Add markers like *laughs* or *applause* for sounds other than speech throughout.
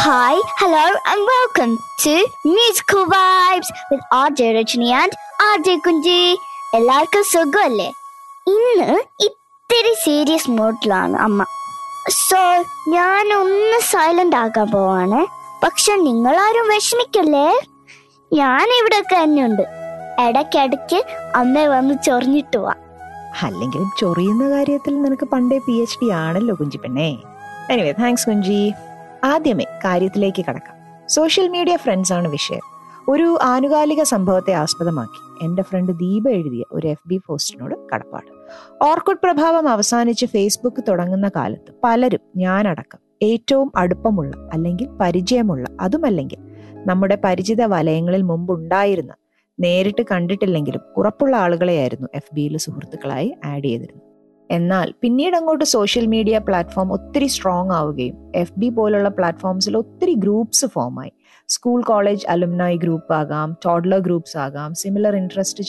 Hi, hello, and welcome to Musical Vibes with RJ Rajini and RJ Kunji. എല്ലാവർക്കും സുഖമല്ലേ? ഇന്ന് ഇത്തിരി serious മൂഡിലാണ് അമ്മ. സോ ഞാൻ ഒന്ന് സൈലന്റ് ആക്കാൻ പോവാണ്. പക്ഷെ നിങ്ങളാരും വിഷമിക്കല്ലേ? ഞാൻ ഇവിടെ തന്നെയുണ്ട്. ഇടയ്ക്കിടയ്ക്ക് അമ്മ വന്ന് ചൊറിഞ്ഞിട്ട് പോവാ അല്ലെങ്കിലും ചൊറിയുന്ന കാര്യത്തിൽ നിനക്ക് പണ്ടേ പി എച്ച് ഡി ആണല്ലോ കുഞ്ചി പെണ്ണേ എനിവേ താങ്ക്സ് കുഞ്ചി. ആദ്യമേ കാര്യത്തിലേക്ക് കടക്കാം. സോഷ്യൽ മീഡിയ ഫ്രണ്ട്സ് ആണ് വിഷയം. ഒരു ആനുകാലിക സംഭവത്തെ ആസ്പദമാക്കി എന്റെ ഫ്രണ്ട് ദീപ എഴുതിയ ഒരു എഫ് ബി പോസ്റ്റിനോട് കടപ്പാട്. ഓർക്കുഡ് പ്രഭാവം അവസാനിച്ച് ഫേസ്ബുക്ക് തുടങ്ങുന്ന കാലത്ത് പലരും ഞാനടക്കം ഏറ്റവും അടുപ്പമുള്ള അല്ലെങ്കിൽ പരിചയമുള്ള അതുമല്ലെങ്കിൽ നമ്മുടെ പരിചിത വലയങ്ങളിൽ മുമ്പുണ്ടായിരുന്ന നേരിട്ട് കണ്ടിട്ടില്ലെങ്കിലും ഉറപ്പുള്ള ആളുകളെയായിരുന്നു എഫ് ബിയിൽ സുഹൃത്തുക്കളായി ആഡ് ചെയ്തിരുന്നത്. എന്നാൽ പിന്നീട് അങ്ങോട്ട് സോഷ്യൽ മീഡിയ പ്ലാറ്റ്ഫോം ഒത്തിരി സ്ട്രോങ് ആവുകയും എഫ് ബി പോലുള്ള പ്ലാറ്റ്ഫോംസിൽ ഒത്തിരി ഗ്രൂപ്പ്സ് ഫോമായി സ്കൂൾ കോളേജ് അലുമിനായി ഗ്രൂപ്പ് ആകാം ടോഡ്ലർ ഗ്രൂപ്പ്സ് ആകാം സിമിലർ ഇൻട്രസ്റ്റ്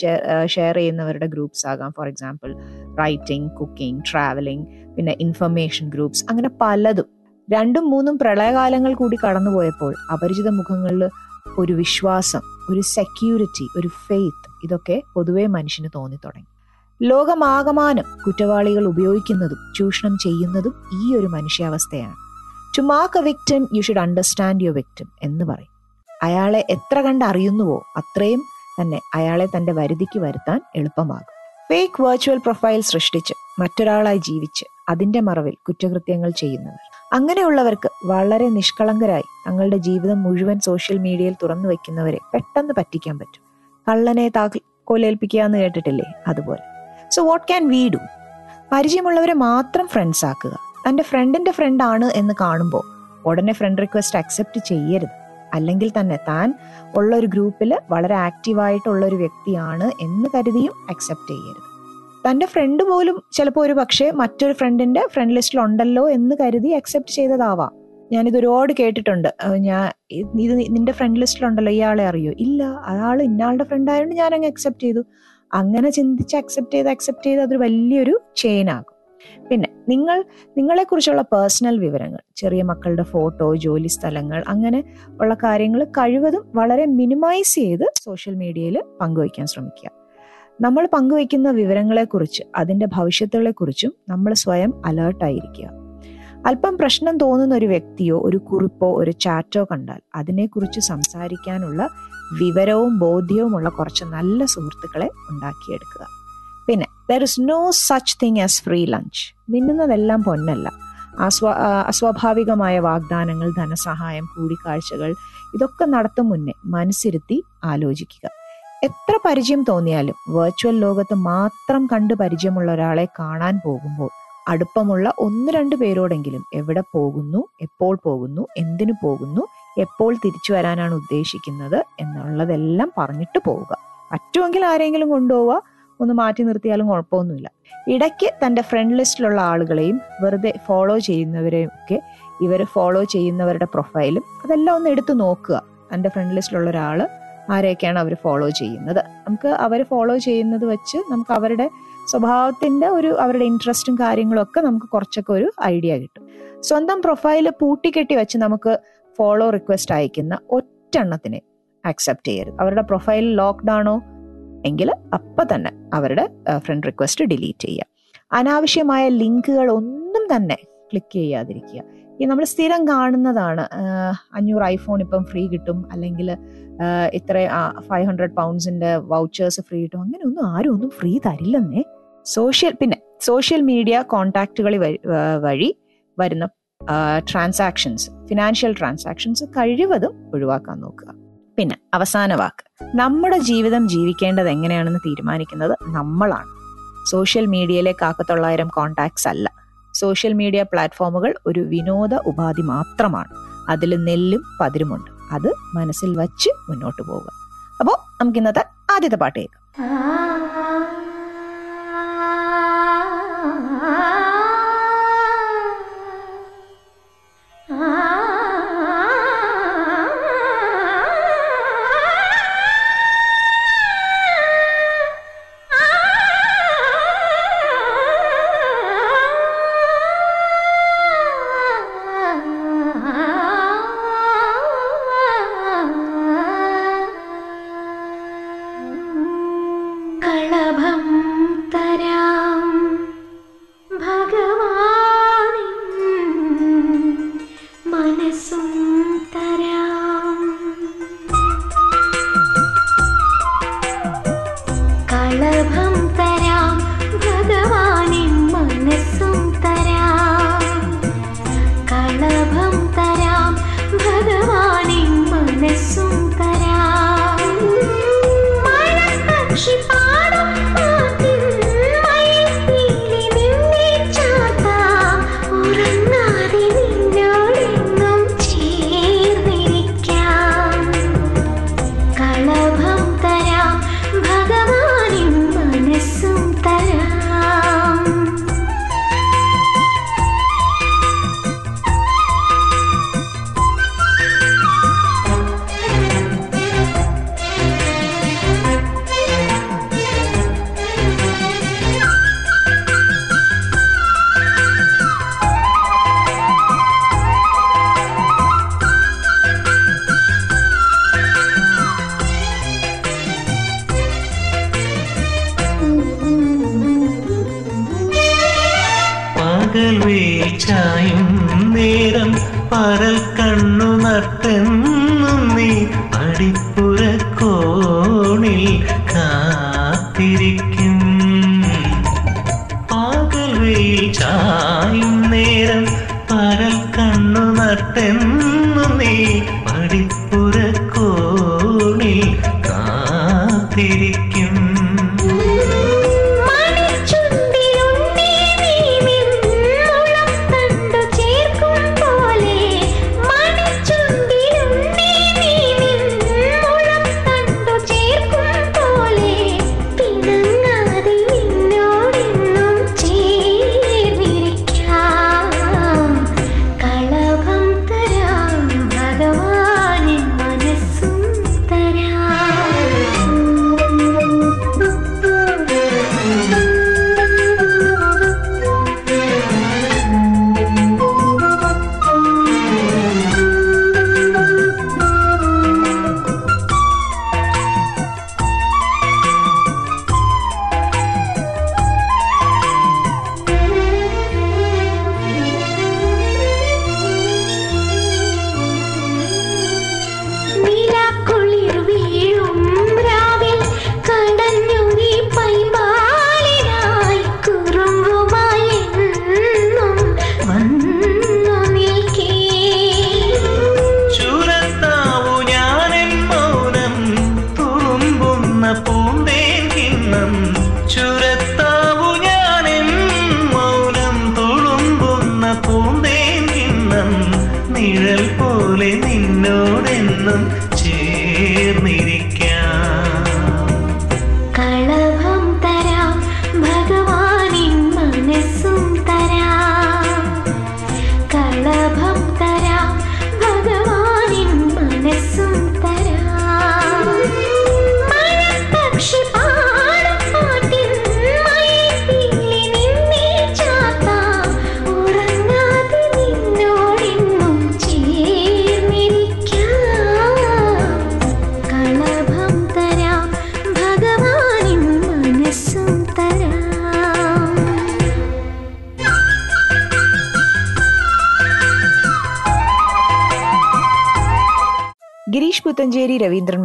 ഷെയർ ചെയ്യുന്നവരുടെ ഗ്രൂപ്പ്സ് ആകാം. For example writing cooking travelling പിന്നെ ഇൻഫർമേഷൻ ഗ്രൂപ്പ്സ് അങ്ങനെ പലതും. രണ്ടും മൂന്നും പ്രളയകാലങ്ങൾ കൂടി കടന്നുപോയപ്പോൾ അപരിചിത മുഖങ്ങളിൽ ഒരു വിശ്വാസം ഒരു സെക്യൂരിറ്റി ഒരു ഫെയ്ത്ത് ഇതൊക്കെ പൊതുവേ മനുഷ്യന് തോന്നി തുടങ്ങി ലോകമാകമാനം കുറ്റവാളികൾ ഉപയോഗിക്കുന്നതും ചൂഷണം ചെയ്യുന്നതും ഈ ഒരു മനുഷ്യാവസ്ഥയാണ്. To mark a victim you should understand your victim എന്ന് പറയും. അയാളെ എത്ര കണ്ട് അറിയുന്നുവോ അത്രയും തന്നെ അയാളെ തന്റെ വരുതിക്ക് വരുത്താൻ എളുപ്പമാകും. ഫേക്ക് വെർച്വൽ പ്രൊഫൈൽ സൃഷ്ടിച്ച് മറ്റൊരാളായി ജീവിച്ച് അതിന്റെ മറവിൽ കുറ്റകൃത്യങ്ങൾ ചെയ്യുന്നവർ. അങ്ങനെയുള്ളവർക്ക് വളരെ നിഷ്കളങ്കരായി തങ്ങളുടെ ജീവിതം മുഴുവൻ സോഷ്യൽ മീഡിയയിൽ തുറന്നു വെക്കുന്നവരെ പെട്ടെന്ന് പറ്റിക്കാൻ പറ്റും. കള്ളനെ താക്കോലേൽപ്പിക്കുക എന്ന് കേട്ടിട്ടില്ലേ? അതുപോലെ. So what can we do പരിചയമുള്ളവരെ മാത്രം ഫ്രണ്ട്സ് ആക്കുക. തന്റെ ഫ്രണ്ടിന്റെ ഫ്രണ്ട് ആണ് എന്ന് കാണുമ്പോൾ ഉടനെ ഫ്രണ്ട് റിക്വസ്റ്റ് അക്സെപ്റ്റ് ചെയ്യരുത്. അല്ലെങ്കിൽ തന്നെ താൻ ഉള്ള ഒരു ഗ്രൂപ്പിൽ വളരെ ആക്റ്റീവായിട്ടുള്ള ഒരു വ്യക്തിയാണ് എന്ന് കരുതിയും അക്സെപ്റ്റ് ചെയ്യരുത്. തന്റെ ഫ്രണ്ട് പോലും ചിലപ്പോൾ ഒരു പക്ഷേ മറ്റൊരു ഫ്രണ്ടിന്റെ ഫ്രണ്ട് ലിസ്റ്റിൽ ഉണ്ടല്ലോ എന്ന് കരുതി അക്സെപ്റ്റ് ചെയ്തതാവാം. ഞാനിത് ഒരുപാട് കേട്ടിട്ടുണ്ട്. ഞാൻ ഇത് നിന്റെ ഫ്രണ്ട് ലിസ്റ്റിലുണ്ടല്ലോ ഇയാളെ അറിയോ? ഇല്ല അയാൾ ഇന്നാളുടെ ഫ്രണ്ട് ആയതുകൊണ്ട് ഞാൻ അങ്ങ് അക്സെപ്റ്റ് ചെയ്തു. അങ്ങനെ ചിന്തിച്ച് അക്സെപ്റ്റ് ചെയ്ത് അക്സെപ്റ്റ് ചെയ്ത് അതൊരു വലിയൊരു ചെയിൻ ആകും. പിന്നെ നിങ്ങൾ നിങ്ങളെക്കുറിച്ചുള്ള പേഴ്സണൽ വിവരങ്ങൾ ചെറിയ മക്കളുടെ ഫോട്ടോ ജോലി സ്ഥലങ്ങൾ അങ്ങനെ ഉള്ള കാര്യങ്ങൾ കഴിവതും വളരെ മിനിമൈസ് ചെയ്ത് സോഷ്യൽ മീഡിയയിൽ പങ്കുവയ്ക്കാൻ ശ്രമിക്കുക. നമ്മൾ പങ്കുവയ്ക്കുന്ന വിവരങ്ങളെക്കുറിച്ച് അതിന്റെ ഭവിഷ്യത്തുകളെക്കുറിച്ചും നമ്മൾ സ്വയം അലേർട്ടായിരിക്കുക അല്പം പ്രശ്നം തോന്നുന്ന ഒരു വ്യക്തിയോ ഒരു കുറിപ്പോ ഒരു ചാറ്റോ കണ്ടാൽ അതിനെക്കുറിച്ച് സംസാരിക്കാനുള്ള വിവരവും ബോധ്യവുമുള്ള കുറച്ച് നല്ല സുഹൃത്തുക്കളെ ഉണ്ടാക്കിയെടുക്കുക. പിന്നെ there is no such thing as free lunch മിന്നുന്നതെല്ലാം പൊന്നല്ല. അസ്വാ അസ്വാഭാവികമായ വാഗ്ദാനങ്ങൾ ധനസഹായം കൂടിക്കാഴ്ചകൾ ഇതൊക്കെ നടത്തും മുന്നേ മനസ്സിരുത്തി ആലോചിക്കുക. എത്ര പരിചയം തോന്നിയാലും വെർച്വൽ ലോകത്ത് മാത്രം കണ്ട് പരിചയമുള്ള ഒരാളെ കാണാൻ പോകുമ്പോൾ അടുപ്പമുള്ള ഒന്ന് രണ്ട് പേരോടെങ്കിലും എവിടെ പോകുന്നു എപ്പോൾ പോകുന്നു എന്തിനു പോകുന്നു എപ്പോൾ തിരിച്ചു വരാനാണ് ഉദ്ദേശിക്കുന്നത് എന്നുള്ളതെല്ലാം പറഞ്ഞിട്ട് പോവുക. പറ്റുമെങ്കിൽ ആരെങ്കിലും കൊണ്ടുപോവുക. ഒന്ന് മാറ്റി നിർത്തിയാലും കുഴപ്പമൊന്നുമില്ല. ഇടയ്ക്ക് തന്റെ ഫ്രണ്ട് ലിസ്റ്റിലുള്ള ആളുകളെയും വെറുതെ ഫോളോ ചെയ്യുന്നവരെയും ഒക്കെ ഇവർ ഫോളോ ചെയ്യുന്നവരുടെ പ്രൊഫൈലും അതെല്ലാം ഒന്ന് എടുത്തു നോക്കുക. തന്റെ ഫ്രണ്ട് ലിസ്റ്റിലുള്ള ഒരാൾ ആരെയൊക്കെയാണ് അവർ ഫോളോ ചെയ്യുന്നത്. നമുക്ക് അവർ ഫോളോ ചെയ്യുന്നത് വെച്ച് നമുക്ക് അവരുടെ സ്വഭാവത്തിന്റെ ഒരു അവരുടെ ഇൻട്രസ്റ്റും കാര്യങ്ങളും ഒക്കെ നമുക്ക് കുറച്ചൊക്കെ ഒരു ഐഡിയ കിട്ടും. സ്വന്തം പ്രൊഫൈൽ പൂട്ടിക്കെട്ടി വെച്ച് നമുക്ക് ഫോളോ റിക്വസ്റ്റ് അയക്കുന്ന ഒറ്റെണ്ണത്തിനെ അക്സെപ്റ്റ് ചെയ്യരുത്. അവരുടെ പ്രൊഫൈൽ ലോക്ക്ഡ് ആണോ? എങ്കിൽ അപ്പം തന്നെ അവരുടെ ഫ്രണ്ട് റിക്വസ്റ്റ് ഡിലീറ്റ് ചെയ്യുക അനാവശ്യമായ ലിങ്കുകൾ ഒന്നും തന്നെ ക്ലിക്ക് ചെയ്യാതിരിക്കുക. ഈ നമ്മൾ സ്ഥിരം കാണുന്നതാണ് അഞ്ഞൂറ് ഐഫോൺ ഇപ്പം ഫ്രീ കിട്ടും. അല്ലെങ്കിൽ ഇത്ര ഫൈവ് ഹൺഡ്രഡ് പൗണ്ട്സിന്റെ വൗച്ചേഴ്സ് ഫ്രീ കിട്ടും. അങ്ങനെ ഒന്നും ആരും ഒന്നും ഫ്രീ തരില്ലെന്നേ. സോഷ്യൽ പിന്നെ സോഷ്യൽ മീഡിയ കോണ്ടാക്റ്റുകൾ വഴി വരുന്ന ട്രാൻസാക്ഷൻസ് ഫിനാൻഷ്യൽ ട്രാൻസാക്ഷൻസ് കഴിവതും ഒഴിവാക്കാൻ നോക്കുക പിന്നെ അവസാന വാക്ക് നമ്മുടെ ജീവിതം ജീവിക്കേണ്ടത് എങ്ങനെയാണെന്ന് തീരുമാനിക്കുന്നത് നമ്മളാണ് സോഷ്യൽ മീഡിയയിലെ കാക്കത്തൊള്ളായിരം കോണ്ടാക്ട്സ് അല്ല സോഷ്യൽ മീഡിയ പ്ലാറ്റ്ഫോമുകൾ ഒരു വിനോദ ഉപാധി മാത്രമാണ് അതിൽ നെല്ലും പതിരുമുണ്ട് അത് മനസ്സിൽ വച്ച് മുന്നോട്ട് പോവുക അപ്പോൾ നമുക്ക് ഇന്നത്തെ ആദ്യത്തെ പാട്ട് കേൾക്കാം 啊。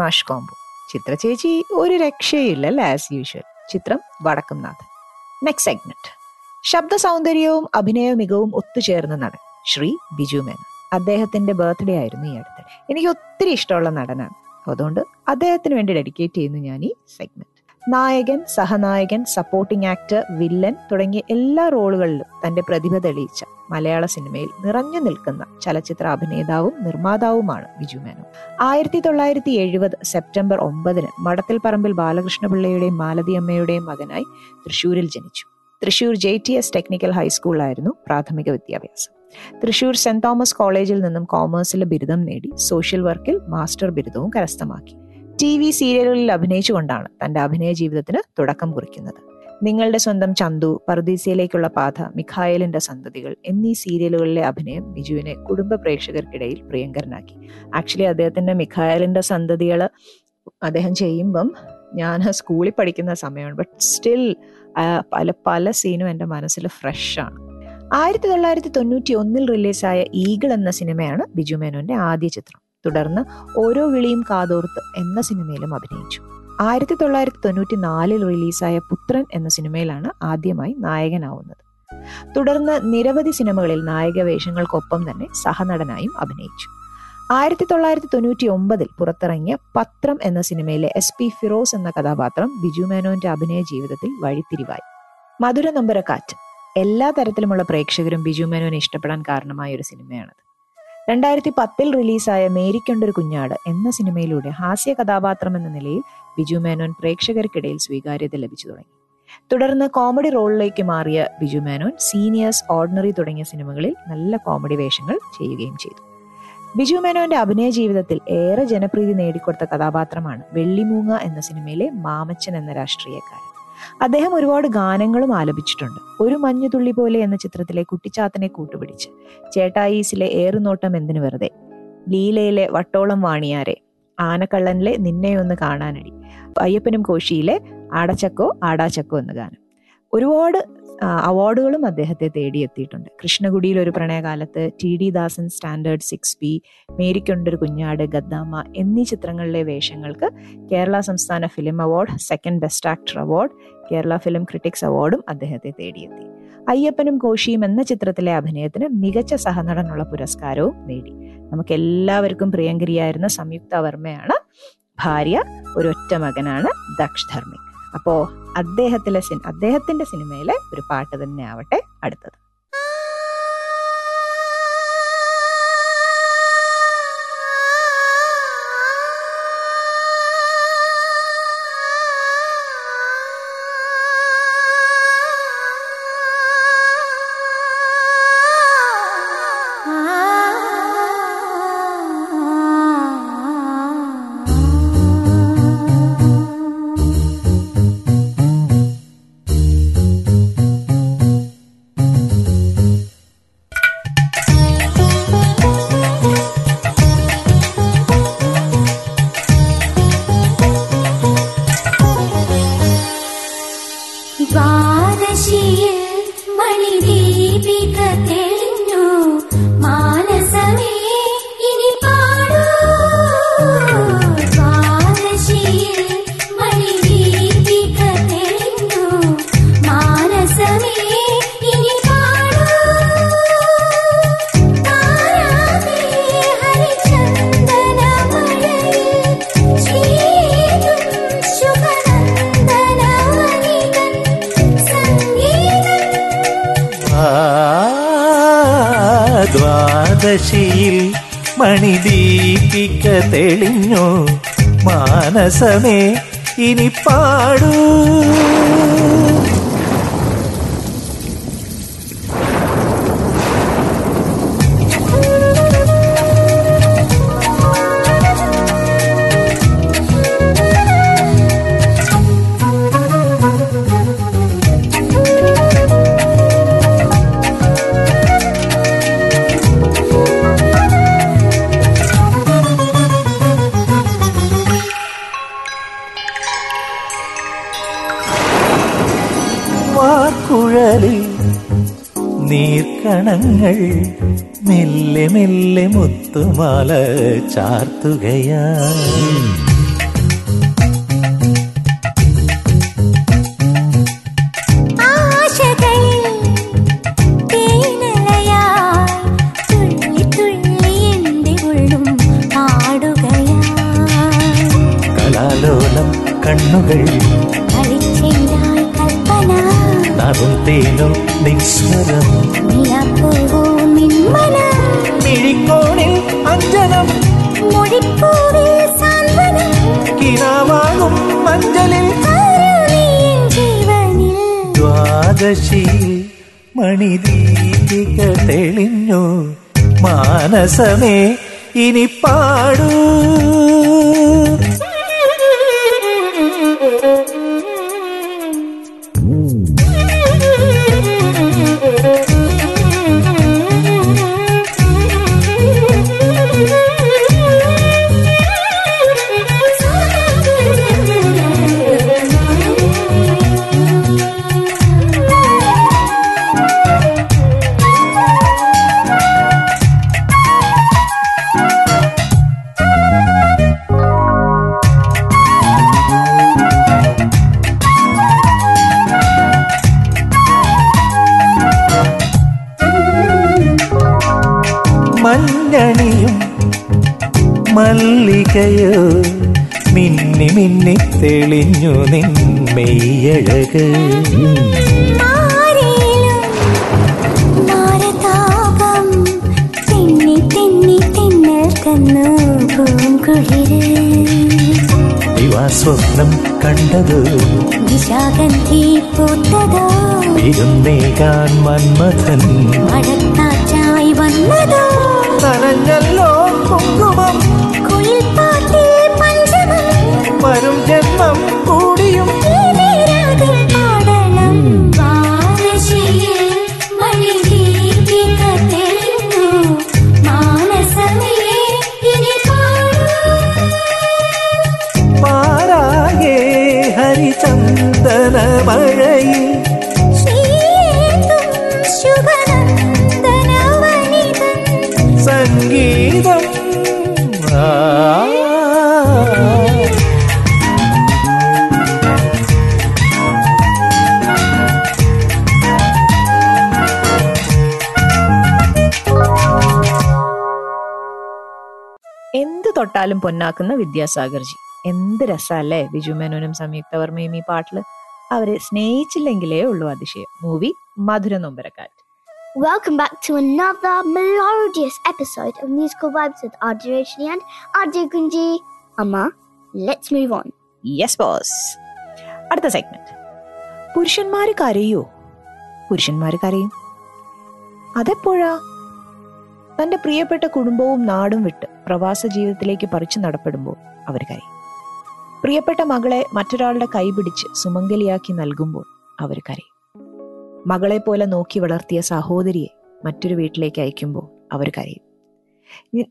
മാഷ് കോംബോ. ചിത്രചേച്ചി ഒരു രക്ഷയില്ല അല്ലേ ആസ് യൂഷ്വൽ ചിത്രം വടക്കുംനാഥ് നെക്സ്റ്റ് സെഗ്മെന്റ് ശബ്ദ സൗന്ദര്യവും അഭിനയ മികവും ഒത്തുചേർന്ന നടൻ ശ്രീ ബിജു മേനോൻ. അദ്ദേഹത്തിന്റെ ബർത്ത്ഡേ ആയിരുന്നു ഈ അടുത്ത്. എനിക്ക് ഒത്തിരി ഇഷ്ടമുള്ള നടനാണ്. അതുകൊണ്ട് അദ്ദേഹത്തിന് വേണ്ടി ഡെഡിക്കേറ്റ് ചെയ്യുന്നു ഞാൻ ഈ സെഗ്മെന്റ് നായകൻ സഹനായകൻ സപ്പോർട്ടിംഗ് ആക്ടർ വില്ലൻ തുടങ്ങിയ എല്ലാ റോളുകളിലും തന്റെ പ്രതിഭ തെളിയിച്ച മലയാള സിനിമയിൽ നിറഞ്ഞു നിൽക്കുന്ന ചലച്ചിത്ര അഭിനേതാവും നിർമ്മാതാവുമാണ് ബിജു മേനോൻ. ആയിരത്തി തൊള്ളായിരത്തി എഴുപത് സെപ്റ്റംബർ ഒമ്പതിന് മടത്തിൽ പറമ്പിൽ ബാലകൃഷ്ണപിള്ളയുടെയും മാലതിയമ്മയുടെയും മകനായി തൃശൂരിൽ ജനിച്ചു. Thrissur J T S technical ഹൈസ്കൂളിലായിരുന്നു പ്രാഥമിക വിദ്യാഭ്യാസം. തൃശൂർ സെന്റ് തോമസ് കോളേജിൽ നിന്നും കോമേഴ്സിലെ ബിരുദം നേടി സോഷ്യൽ വർക്കിൽ മാസ്റ്റർ ബിരുദവും കരസ്ഥമാക്കി. ടി വി സീരിയലുകളിൽ അഭിനയിച്ചുകൊണ്ടാണ് തന്റെ അഭിനയ ജീവിതത്തിന് തുടക്കം കുറിക്കുന്നത്. നിങ്ങളുടെ സ്വന്തം ചന്തു പർദീസയിലേക്കുള്ള പാത മിഖായലിന്റെ സന്തതികൾ എന്നീ സീരിയലുകളിലെ അഭിനയം ബിജുവിനെ കുടുംബ പ്രേക്ഷകർക്കിടയിൽ പ്രിയങ്കരനാക്കി. ആക്ച്വലി അദ്ദേഹത്തിന്റെ മിഖായലിന്റെ സന്തതികൾ അദ്ദേഹം ചെയ്യുമ്പം ഞാൻ സ്കൂളിൽ പഠിക്കുന്ന സമയമാണ്. ബട്ട് സ്റ്റിൽ പല പല സീനും എന്റെ മനസ്സിൽ ഫ്രഷാണ് ആയിരത്തി തൊള്ളായിരത്തി തൊണ്ണൂറ്റി ഒന്നിൽ റിലീസായ ഈഗിൾ എന്ന സിനിമയാണ് ബിജു മേനോന്റെ ആദ്യ ചിത്രം. തുടർന്ന് ഓരോ വിളിയും കാതോർത്ത് എന്ന സിനിമയിലും അഭിനയിച്ചു. ആയിരത്തി തൊള്ളായിരത്തി തൊണ്ണൂറ്റി നാലിൽ റിലീസായ പുത്രൻ എന്ന സിനിമയിലാണ് ആദ്യമായി നായകനാവുന്നത്. തുടർന്ന് നിരവധി സിനിമകളിൽ നായക വേഷങ്ങൾക്കൊപ്പം തന്നെ സഹനടനായും അഭിനയിച്ചു. ആയിരത്തി തൊള്ളായിരത്തി തൊണ്ണൂറ്റി ഒമ്പതിൽ പുറത്തിറങ്ങിയ പത്രം എന്ന സിനിമയിലെ എസ് പി ഫിറോസ് എന്ന കഥാപാത്രം ബിജു മേനോന്റെ അഭിനയ ജീവിതത്തിൽ വഴിത്തിരിവായി. മധുര നമ്പരക്കാറ്റ്. എല്ലാ തരത്തിലുമുള്ള പ്രേക്ഷകരും ബിജു മേനോനെ ഇഷ്ടപ്പെടാൻ കാരണമായ ഒരു സിനിമയാണത്. രണ്ടായിരത്തി പത്തിൽ റിലീസായ മേരിക്കൊണ്ടൊരു കുഞ്ഞാട് എന്ന സിനിമയിലൂടെ ഹാസ്യ കഥാപാത്രം എന്ന നിലയിൽ ബിജു മേനോൻ പ്രേക്ഷകർക്കിടയിൽ സ്വീകാര്യത ലഭിച്ചു തുടങ്ങി. തുടർന്ന് കോമഡി റോളിലേക്ക് മാറിയ ബിജു മേനോൻ സീനിയേഴ്സ് ഓർഡിനറി തുടങ്ങിയ സിനിമകളിൽ നല്ല കോമഡി വേഷങ്ങൾ ചെയ്യുകയും ചെയ്തു. ബിജു മേനോന്റെ അഭിനയ ജീവിതത്തിൽ ഏറെ ജനപ്രീതി നേടിക്കൊടുത്ത കഥാപാത്രമാണ് വെള്ളിമൂങ്ങ എന്ന സിനിമയിലെ മാമച്ചൻ എന്ന രാഷ്ട്രീയക്കാരൻ. അദ്ദേഹം ഒരുപാട് ഗാനങ്ങളും ആലപിച്ചിട്ടുണ്ട്. ഒരു മഞ്ഞുതുള്ളി പോലെ എന്ന ചിത്രത്തിലെ കുട്ടിച്ചാത്തനെ കൂട്ടുപിടിച്ച്. ചേട്ടായീസിലെ ഏറുനോട്ടം എന്തിനു വെറുതെ? ലീലയിലെ വട്ടോളം വാണിയാരെ. ആനക്കള്ളനിലെ നിന്നെയൊന്ന് കാണാനടി. അയ്യപ്പനും കോശിയിലെ ആടച്ചക്കോ ആടാച്ചക്കോ എന്ന ഗാനം. ഒരുപാട് അവാർഡുകളും അദ്ദേഹത്തെ തേടിയെത്തിയിട്ടുണ്ട്. കൃഷ്ണഗുഡിയിൽ ഒരു പ്രണയകാലത്ത് T D Dasan standard six B മേരിക്കൊണ്ടൊരു കുഞ്ഞാട് ഗദ്ദാമ എന്നീ ചിത്രങ്ങളിലെ വേഷങ്ങൾക്ക് കേരള സംസ്ഥാന film award second best actor award Kerala film critics അവാർഡും അദ്ദേഹത്തെ തേടിയെത്തി. അയ്യപ്പനും കോശിയും എന്ന ചിത്രത്തിലെ അഭിനയത്തിന് മികച്ച സഹനടനുള്ള പുരസ്കാരവും നേടി. നമുക്ക് എല്ലാവർക്കും പ്രിയങ്കരിയായിരുന്ന സംയുക്ത വർമ്മയാണ്. ഭാര്യ ഒരൊറ്റ മകനാണ് ദക്ഷ് ധർമ്മി അപ്പോ അദ്ദേഹത്തിലെ അദ്ദേഹത്തിന്റെ സിനിമയിലെ ഒരു പാട്ട് തന്നെ ആവട്ടെ അടുത്തത്. ദ്വാദശിയിൽ മണിദീപിക തെളിഞ്ഞു. മാനസമേ ഇനി പാടൂ. മുത്തുമാല ചാർത്തുകയാ. മാനസമേ ഇനി പാടൂ ദിവാസ്വപ്നം കണ്ടത് നിശാഗന്ധി പൂത്തതോ. വിരുന്നേകാൻ മന്മഥൻ. മഴത്താച്ചായി വന്നതോ. നനഞ്ഞല്ലോ കുങ്കുമം. തൊട്ടാലും പൊന്നാക്കുന്ന വിദ്യാസാഗർജി. എന്ത് രസല്ലേ? ബിജു മേനോനും സംയുക്ത വർമ്മയും ഈ പാട്ടിൽ. അവരെ സ്നേഹിച്ചില്ലെങ്കിലേ ഉള്ളൂ അതിശയം. Movie Madhura Nombarakattu. Welcome back to another melodious episode of Musical Vibes with RJ Rajni and RJ Kunji. Amma, let's move on. Yes boss അടുത്ത സെഗ്മെന്റ് പുരുഷന്മാർ കരയോ? പുരുഷന്മാർ കരയും. അതെപ്പോഴാ? തന്റെ പ്രിയപ്പെട്ട കുടുംബവും നാടും വിട്ട്. പ്രവാസ ജീവിതത്തിലേക്ക് പറിച്ചു നടപ്പെടുമ്പോൾ അവർ കരയും. പ്രിയപ്പെട്ട മകളെ മറ്റൊരാളുടെ കൈപിടിച്ച് സുമംഗലിയാക്കി നൽകുമ്പോൾ അവർ കരയും. മകളെ പോലെ നോക്കി വളർത്തിയ സഹോദരിയെ മറ്റൊരു വീട്ടിലേക്ക് അയക്കുമ്പോൾ അവർ കരയും.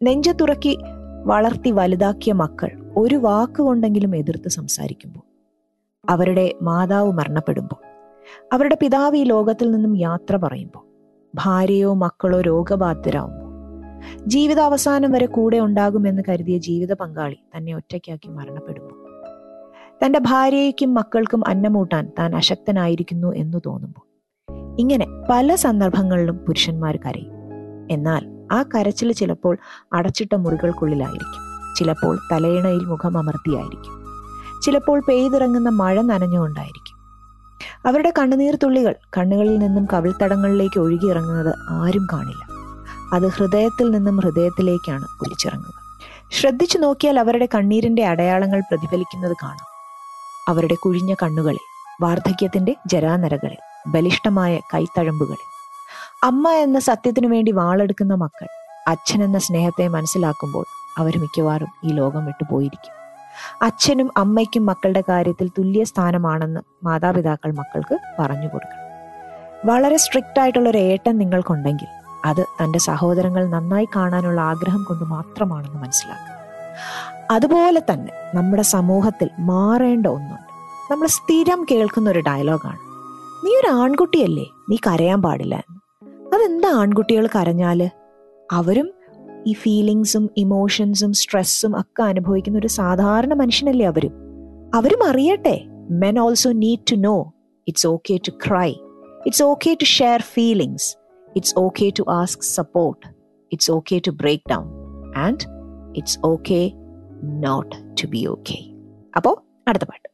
നെഞ്ചത്തുറക്കി വളർത്തി വലുതാക്കിയ മക്കൾ ഒരു വാക്കുകൊണ്ടെങ്കിലും എതിർത്ത് സംസാരിക്കുമ്പോൾ അവരുടെ മാതാവ് മരണപ്പെടുമ്പോൾ അവരുടെ പിതാവ് ഈ ലോകത്തിൽ നിന്നും യാത്ര പറയുമ്പോൾ ഭാര്യയോ മക്കളോ രോഗബാധിതരാകുമ്പോൾ ജീവിതാവസാനം വരെ കൂടെ ഉണ്ടാകുമെന്ന് കരുതിയ ജീവിത പങ്കാളി തന്നെ ഒറ്റയ്ക്കാക്കി മരണപ്പെടുമ്പോൾ തന്റെ ഭാര്യയ്ക്കും മക്കൾക്കും അന്നമൂട്ടാൻ താൻ അശക്തനായിരിക്കുന്നു എന്ന് തോന്നുമ്പോൾ ഇങ്ങനെ പല സന്ദർഭങ്ങളിലും പുരുഷന്മാർ കരയും. എന്നാൽ ആ കരച്ചിൽ ചിലപ്പോൾ അടച്ചിട്ട മുറികൾക്കുള്ളിലായിരിക്കും. ചിലപ്പോൾ തലയിണയിൽ മുഖം അമർത്തിയായിരിക്കും. ചിലപ്പോൾ പെയ്തിറങ്ങുന്ന മഴ നനഞ്ഞുകൊണ്ടായിരിക്കും. അവരുടെ കണ്ണുനീർ തുള്ളികൾ കണ്ണുകളിൽ നിന്നും കവിൾത്തടങ്ങളിലേക്ക് ഒഴുകിയിറങ്ങുന്നത് ആരും കാണില്ല. അത് ഹൃദയത്തിൽ നിന്നും ഹൃദയത്തിലേക്കാണ് ഒലിച്ചിറങ്ങുക ശ്രദ്ധിച്ചു നോക്കിയാൽ അവരുടെ കണ്ണീരിന്റെ അടയാളങ്ങൾ പ്രതിഫലിക്കുന്നത് കാണാം. അവരുടെ കുഴിഞ്ഞ കണ്ണുകളിൽ വാർദ്ധക്യത്തിന്റെ ജരാനരകളിൽ ബലിഷ്ടമായ കൈത്തഴമ്പുകളിൽ അമ്മ എന്ന സത്യത്തിനു വേണ്ടി വാളെടുക്കുന്ന മക്കൾ അച്ഛൻ എന്ന സ്നേഹത്തെ മനസ്സിലാക്കുമ്പോൾ അവർ മിക്കവാറും ഈ ലോകം വിട്ടുപോയിരിക്കും അച്ഛനും അമ്മയ്ക്കും മക്കളുടെ കാര്യത്തിൽ തുല്യ സ്ഥാനമാണെന്ന് മാതാപിതാക്കൾ മക്കൾക്ക് പറഞ്ഞു കൊടുക്കണം. വളരെ സ്ട്രിക്റ്റ് ആയിട്ടുള്ള ഒരു ഏട്ടൻ നിങ്ങൾക്കുണ്ടെങ്കിൽ അത് തന്റെ സഹോദരങ്ങൾ നന്നായി കാണാനുള്ള ആഗ്രഹം കൊണ്ട് മാത്രമാണെന്ന് മനസ്സിലാക്കുക. അതുപോലെ തന്നെ നമ്മുടെ സമൂഹത്തിൽ മാറേണ്ട ഒന്നുണ്ട്. നമ്മൾ സ്ഥിരം കേൾക്കുന്ന ഒരു ഡയലോഗാണ്. നീ ഒരു ആൺകുട്ടിയല്ലേ? നീ കരയാൻ പാടില്ല എന്ന്. അതെന്താ ആൺകുട്ടികൾ കരഞ്ഞാൽ? അവരും ഈ ഫീലിങ്സും ഇമോഷൻസും സ്ട്രെസ്സും ഒക്കെ അനുഭവിക്കുന്ന ഒരു സാധാരണ മനുഷ്യനല്ലേ അവരും? അവരും അറിയട്ടെ. Men also need to know it's okay to cry it's okay to share feelings it's okay to ask support it's okay to break down and it's okay not to be okay അപ്പോ അടുത്ത പാട്ട്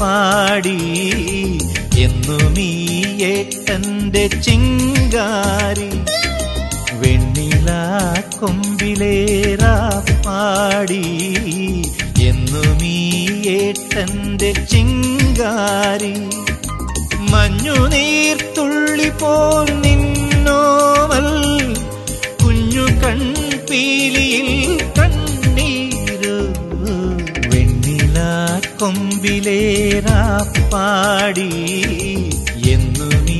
പാടി. എന്നും ഈ ഏട്ടന്റെ ചിങ്കാരി. വെണ്ണില കൊമ്പിലേറാ പാടി. എന്നും ഈ ഏട്ടന്റെ ചിങ്കാരി. മഞ്ഞു നീർത്തുള്ളി പോൽ നിന്നോവൽ. കുഞ്ഞു കൺപീലിയിൽ കൊമ്പിലേറാപ്പാടി എന്നു നീ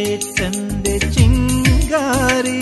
ഏറ്റന്റെ ചിങ്കാരി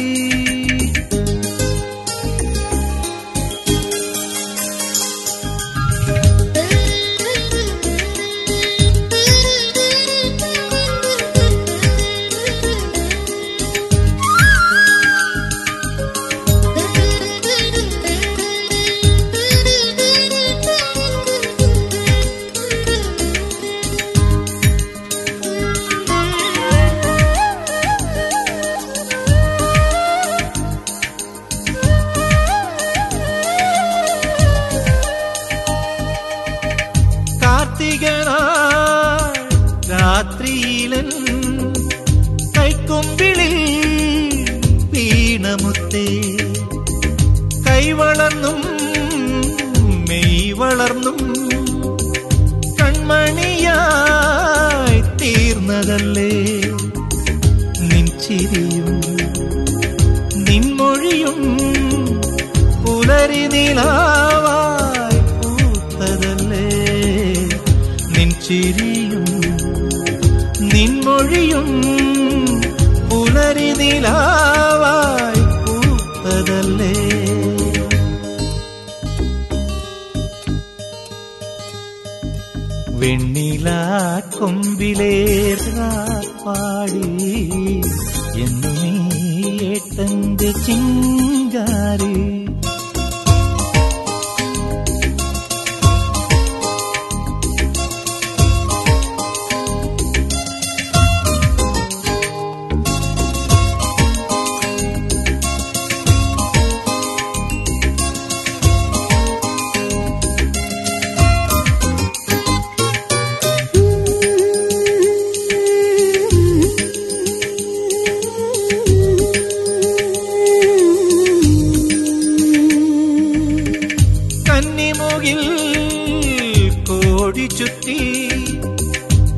കോടി ചുറ്റി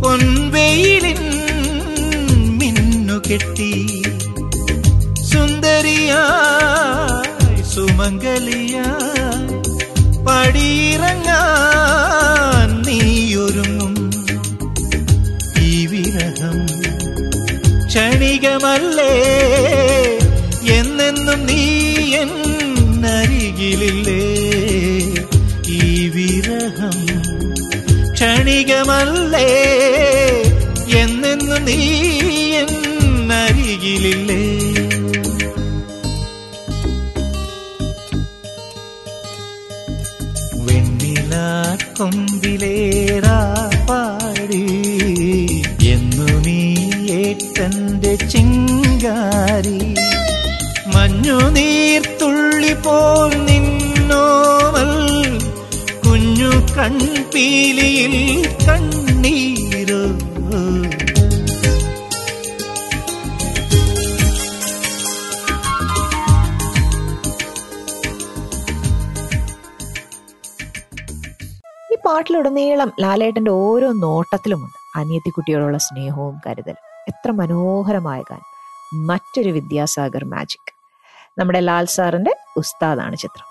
പൊൻവെയിലിൻ മിന്നുകെട്ടി സുന്ദരിയായി സുമംഗലിയായി പടിയിറങ്ങാൻ നീയൊരുങ്ങും. ഈ വിരഹം ക്ഷണികമല്ലേ? ക്ഷണികമല്ലേ എന്നെന്നു നീ എന്നരികിലില്ലേ? വെണ്ണിലാ കൊമ്പിലേറാ പാടി. എന്നു നീ ഏട്ടന്റെ ചിങ്കാരി. മഞ്ഞു നീർത്തുള്ളി പോൽ നിന്നോവൽ. കുഞ്ഞു കൺപീലിയിൽ പാട്ടിലുടനീളം ലാലേട്ടന്റെ ഓരോ നോട്ടത്തിലുമുണ്ട്. അനിയത്തിക്കുട്ടിയോടുള്ള സ്നേഹവും കരുതലും. എത്ര മനോഹരമായ ഗാനം. മറ്റൊരു വിദ്യാസാഗർ മാജിക് നമ്മുടെ ലാൽ സാറിന്റെ ഉസ്താദാണ് ചിത്രം.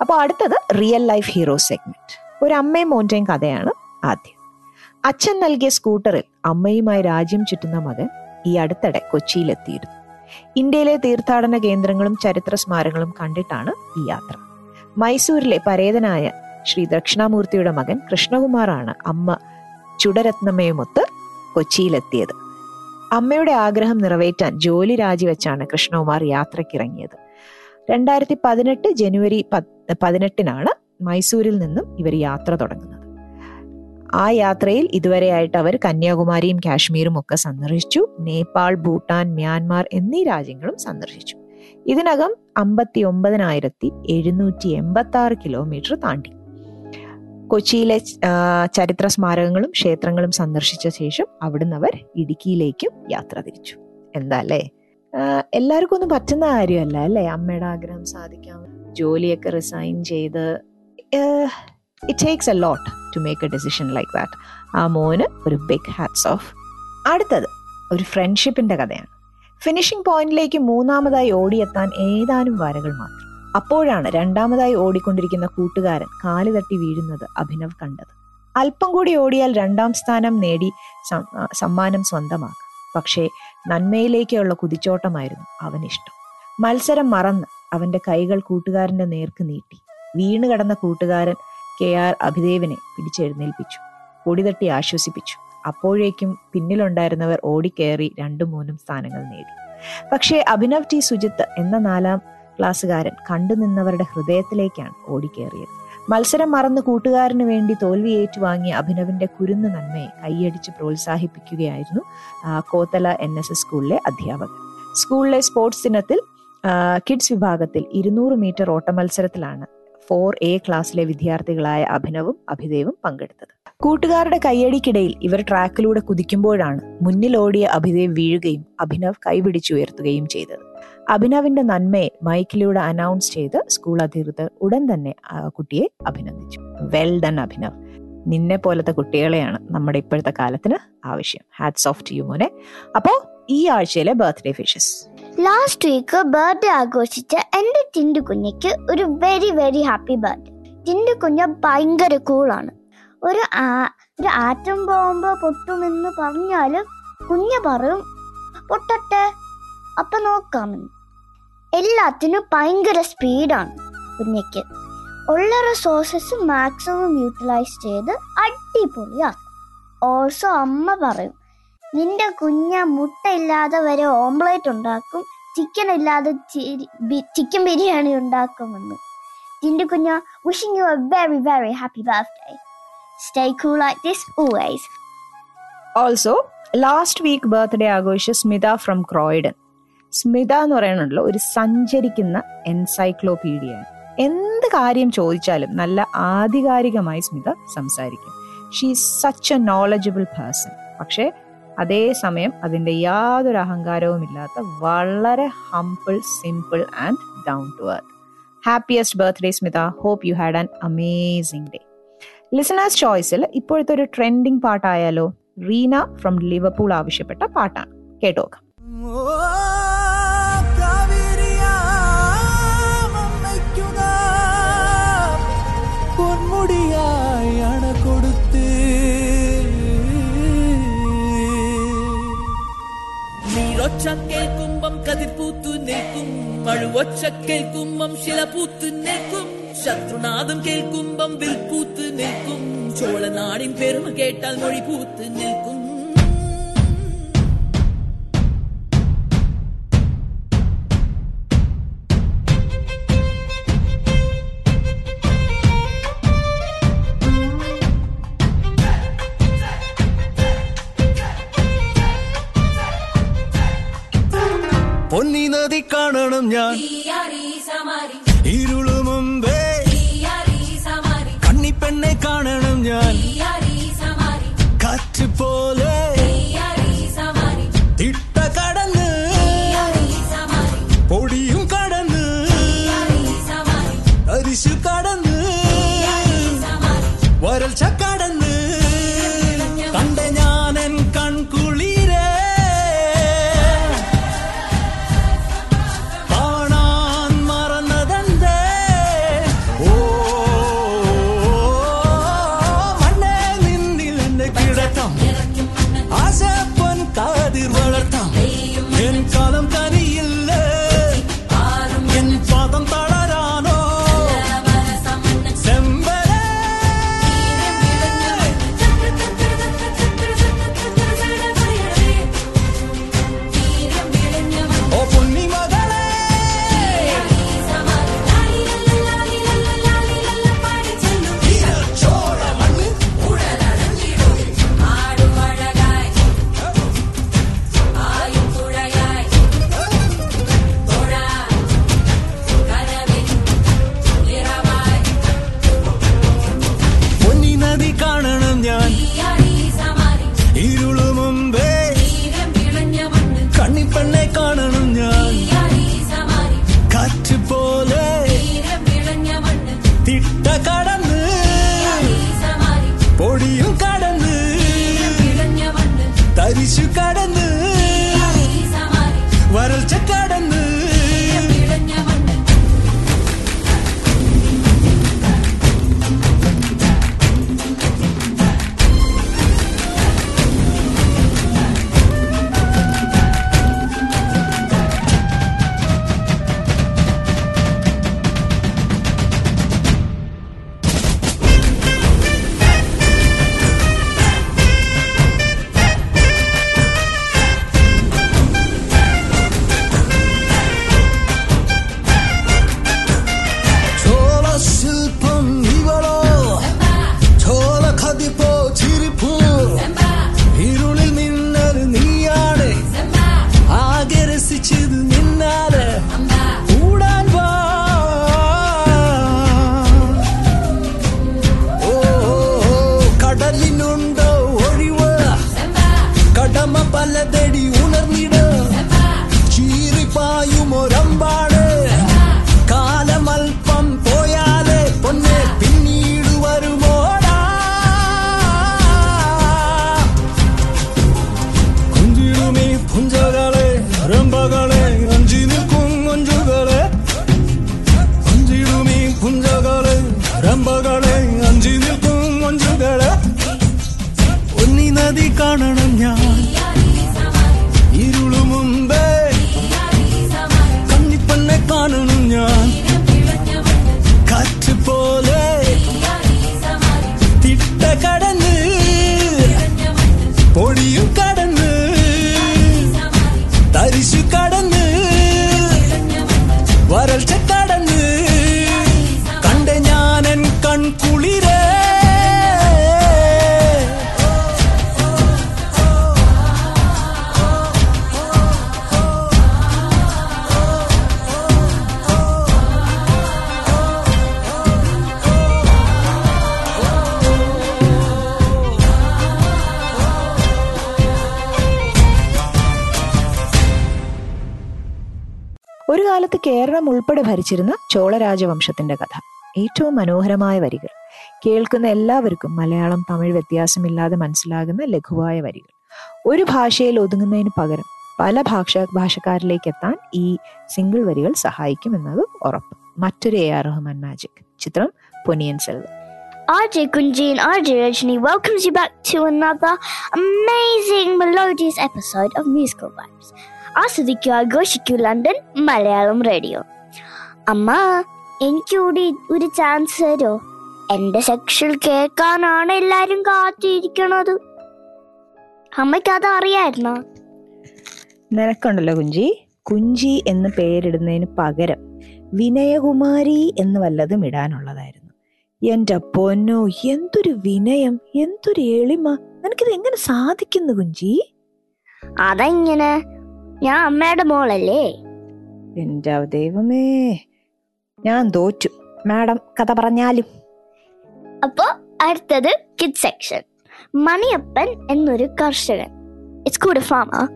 അപ്പോൾ അടുത്തത് റിയൽ ലൈഫ് ഹീറോ സെഗ്മെന്റ് ഒരു അമ്മയും മോന്റെയും കഥയാണ് ആദ്യം. അച്ഛൻ നൽകിയ സ്കൂട്ടറിൽ അമ്മയുമായി രാജ്യം ചുറ്റുന്ന മകൻ ഈ അടുത്തിടെ കൊച്ചിയിലെത്തിയിരുന്നു. ഇന്ത്യയിലെ തീർത്ഥാടന കേന്ദ്രങ്ങളും ചരിത്ര സ്മാരകങ്ങളും കണ്ടിട്ടാണ് ഈ യാത്ര. മൈസൂരിലെ പരേതനായ ശ്രീ ദക്ഷിണാമൂർത്തിയുടെ മകൻ കൃഷ്ണകുമാറാണ് അമ്മ ചുടരത്നമ്മയുമൊത്ത് കൊച്ചിയിലെത്തിയത്. അമ്മയുടെ ആഗ്രഹം നിറവേറ്റാൻ ജോലി രാജിവെച്ചാണ് കൃഷ്ണകുമാർ യാത്രക്കിറങ്ങിയത് രണ്ടായിരത്തി പതിനെട്ട് ജനുവരി പത്- പതിനെട്ടിനാണ് മൈസൂരിൽ നിന്നും ഇവർ യാത്ര തുടങ്ങുന്നത്. ആ യാത്രയിൽ ഇതുവരെയായിട്ട് അവർ കന്യാകുമാരിയും കാശ്മീരും ഒക്കെ സന്ദർശിച്ചു. നേപ്പാൾ ഭൂട്ടാൻ മ്യാൻമാർ എന്നീ രാജ്യങ്ങളും സന്ദർശിച്ചു. ഇതിനകം അമ്പത്തി ഒമ്പതിനായിരത്തി എഴുന്നൂറ്റി എൺപത്തി ആറ് കിലോമീറ്റർ താണ്ടി. കൊച്ചിയിലെ ചരിത്ര സ്മാരകങ്ങളും ക്ഷേത്രങ്ങളും സന്ദർശിച്ച ശേഷം അവിടുന്ന് അവർ ഇടുക്കിയിലേക്കും യാത്ര തിരിച്ചു. എന്താ അല്ലേ? എല്ലാവർക്കും ഒന്നും പറ്റുന്ന കാര്യമല്ല അല്ലേ? അമ്മയുടെ ആഗ്രഹം സാധിക്കാം. ജോലിയൊക്കെ റിസൈൻ ചെയ്ത് it takes a lot to make a decision like that ആ മോന് ഒരു ബിഗ് ഹാറ്റ്സ് ഓഫ് അടുത്തത് ഒരു ഫ്രണ്ട്ഷിപ്പിന്റെ കഥയാണ്. ഫിനിഷിംഗ് പോയിന്റിലേക്ക് മൂന്നാമതായി ഓടിയെത്താൻ ഏതാനും വരകൾ മാത്രം. അപ്പോഴാണ് രണ്ടാമതായി ഓടിക്കൊണ്ടിരിക്കുന്ന കൂട്ടുകാരൻ കാൽ തട്ടി വീഴുന്നത് അഭിനവ് കണ്ടത്. അല്പം കൂടി ഓടിയാൽ രണ്ടാം സ്ഥാനം നേടി സമ്മാനം സ്വന്തമാക്കാം. പക്ഷേ നന്മയിലേക്കുള്ള കുതിച്ചോട്ടമായിരുന്നു അവനിഷ്ടം. മത്സരം മറന്ന് അവന്റെ കൈകൾ കൂട്ടുകാരന്റെ നേർക്ക് നീട്ടി. വീണ് കിടന്ന കൂട്ടുകാരൻ കെ ആർ അഭിദേവിനെ പിടിച്ചെഴുന്നേൽപ്പിച്ചു. പൊടിതട്ടി ആശ്വസിപ്പിച്ചു. അപ്പോഴേക്കും പിന്നിലുണ്ടായിരുന്നവർ ഓടിക്കേറി രണ്ടു മൂന്നും സ്ഥാനങ്ങൾ നേടി. പക്ഷേ അഭിനവ് ടി. സുജിത്ത് എന്ന നാലാം ക്ലാസ്സുകാരൻ കണ്ടുനിന്നവരുടെ ഹൃദയത്തിലേക്കാണ് ഓടിക്കേറിയത്. മത്സരം മറന്ന് കൂട്ടുകാരന് വേണ്ടി തോൽവി ഏറ്റുവാങ്ങിയ അഭിനവിന്റെ കുരുന്ന് നന്മയെ കൈയടിച്ച് പ്രോത്സാഹിപ്പിക്കുകയായിരുന്നു കോത്തല എൻ എസ് എസ് സ്കൂളിലെ അധ്യാപകർ സ്കൂളിലെ സ്പോർട്സ് ദിനത്തിൽ കിഡ്സ് വിഭാഗത്തിൽ ഇരുന്നൂറ് മീറ്റർ ഓട്ട മത്സരത്തിലാണ് ഫോർ എ ക്ലാസ്സിലെ വിദ്യാർത്ഥികളായ അഭിനവും അഭിദേവും പങ്കെടുത്തത്. കൂട്ടുകാരുടെ കയ്യടിക്കിടയിൽ ഇവർ ട്രാക്കിലൂടെ കുതിക്കുമ്പോഴാണ് മുന്നിലോടിയ അഭിദേവ് വീഴുകയും അഭിനവ് കൈപിടിച്ചുയർത്തുകയും ചെയ്തത്. അഭിനവിന്റെ നന്മയെ മൈക്കിലൂടെ അനൗൺസ് ചെയ്ത് സ്കൂൾ അധികൃതർ ഉടൻ തന്നെ കുട്ടിയെ അഭിനന്ദിച്ചു. Well done Abhinav. നിന്നെ പോലത്തെ കുട്ടികളെയാണ് നമ്മുടെ ഇപ്പോഴത്തെ കാലത്തിന് ആവശ്യം. ഹാറ്റ്സ് ഓഫ് ടു യു മോനെ. അപ്പോ ഈ ആഴ്ചയിലെ birthday wishes last week birthday ആഘോഷിച്ച എന്റെ ടിൻഡു കുഞ്ഞിക്ക് ഒരു very very happy birthday Tindu കുഞ്ഞ് ഭയങ്കര കൂളാണ് ഒരു ഒരു ആറ്റം ബോംബ് പൊട്ടുമെന്ന് പറഞ്ഞാലും കുഞ്ഞ് പറയും പൊട്ടട്ടെ അപ്പൊ നോക്കാമെന്ന് എല്ലാത്തിനും ഭയങ്കര സ്പീഡാണ് കുഞ്ഞയ്ക്ക് ഉള്ള റിസോഴ്സസ് മാക്സിമം യൂട്ടിലൈസ് ചെയ്ത് അടിപൊളിയാക്കും. ഓൾസോ അമ്മ പറയും നിന്റെ കുഞ്ഞ മുട്ടയില്ലാതെ വരെ ഓംപ്ലേറ്റ് ഉണ്ടാക്കും ചിക്കൻ ഇല്ലാതെ ചിക്കൻ ബിരിയാണി ഉണ്ടാക്കുമെന്ന്. നിന്റെ കുഞ്ഞ wishing you a very very happy birthday stay cool like this also last week birthday ആഘോഷിച്ച Smitha from Croydon Smitha എന്ന് പറയുന്നുണ്ടല്ലോ ഒരു സഞ്ചരിക്കുന്ന എൻസൈക്ലോപീഡിയ എന്ത് കാര്യം ചോദിച്ചാലും നല്ല ആധികാരികമായി സ്മിത സംസാരിക്കും. She such a knowledgeable person പക്ഷേ അതേസമയം അതിന്റെ യാതൊരു അഹങ്കാരവും ഇല്ലാത്ത വളരെ humble simple and down to earth happiest birthday Smitha. Hope you had an amazing day listeners ചോയ്സിൽ ഇപ്പോഴത്തെ ഒരു ട്രെൻഡിങ് പാട്ടായാലോ റീന ഫ്രം ലിവർപൂൾ ആവശ്യപ്പെട്ട പാട്ടാണ്. കേട്ടോക്കാം. மழுவொச்ச கேள்கும்பம் சில பூத்து நிற்கும். சத்ருநாதம் கேள்கும்பம் வில் பூத்து நிற்கும். சோழ நாடின் பெருமை கேட்டால் மொழி பூத்து நிற்கும். നദി കാണണം ഞാൻ. ഇരുളു മുമ്പേ കണ്ണിപ്പെണ്ണെ കാണണം ഞാൻ. കാറ്റ് പോലെ வறட்சி കേരളം ഉൾപ്പെടെ ഭരിച്ചിരുന്ന ചോളരാജവംശത്തിന്റെ കഥ. ഏറ്റവും മനോഹരമായ വരികൾ. കേൾക്കുന്ന എല്ലാവർക്കും മലയാളം തമിഴ് വ്യത്യാസമില്ലാതെ മനസ്സിലാകുന്ന ലഘുവായ വരികൾ. ഒരു ഭാഷയിൽ ഒതുങ്ങുന്നതിന് പകരം പല ഭാഷ ഭാഷക്കാരിലേക്ക് എത്താൻ ഈ സിംഗിൾ വരികൾ സഹായിക്കും എന്നത് ഉറപ്പ്. മറ്റൊരു എ ആർ റഹ്മാൻ മാജിക് ചിത്രം Ponniyin Selvam. RJ Kunji and RJ Rajni welcomes you back to another amazing melodious episode of Musical Vibes. ആസ്വദിക്കുക ആഘോഷിക്കൂ ലണ്ടൻ മലയാളം റേഡിയോ. അമ്മ എനിക്ക് കൂടി ഒരു ചാൻസ് തരോ? എന്റെ സെക്ഷൽ കേൾക്കാനാണ് എല്ലാരും കാത്തിരിക്കണത്. അമ്മയ്ക്ക് അത് അറിയായിരുന്നോ നിനക്കുണ്ടല്ലോ കുഞ്ചി. കുഞ്ചി എന്ന് പേരിടുന്നതിന് പകരം വിനയകുമാരി എന്ന് വല്ലതും ഇടാനുള്ളതായിരുന്നു. എന്റെ പൊന്നോ എന്തൊരു വിനയം എന്തൊരു എളിമ. നിനക്കിത് എങ്ങനെ സാധിക്കുന്നു കുഞ്ചി? അതെങ്ങനെ? ഞാൻ അമ്മയുടെ മോളല്ലേ? എന്റെ ദൈവമേ ഞാൻ തോറ്റു. മാഡം കഥ പറഞ്ഞാലും. അപ്പോ അടുത്തത് കിഡ് സെക്ഷൻ മണിയപ്പൻ എന്നൊരു കർഷകൻ ഇറ്റ്സ് കൂടെ ഫാമ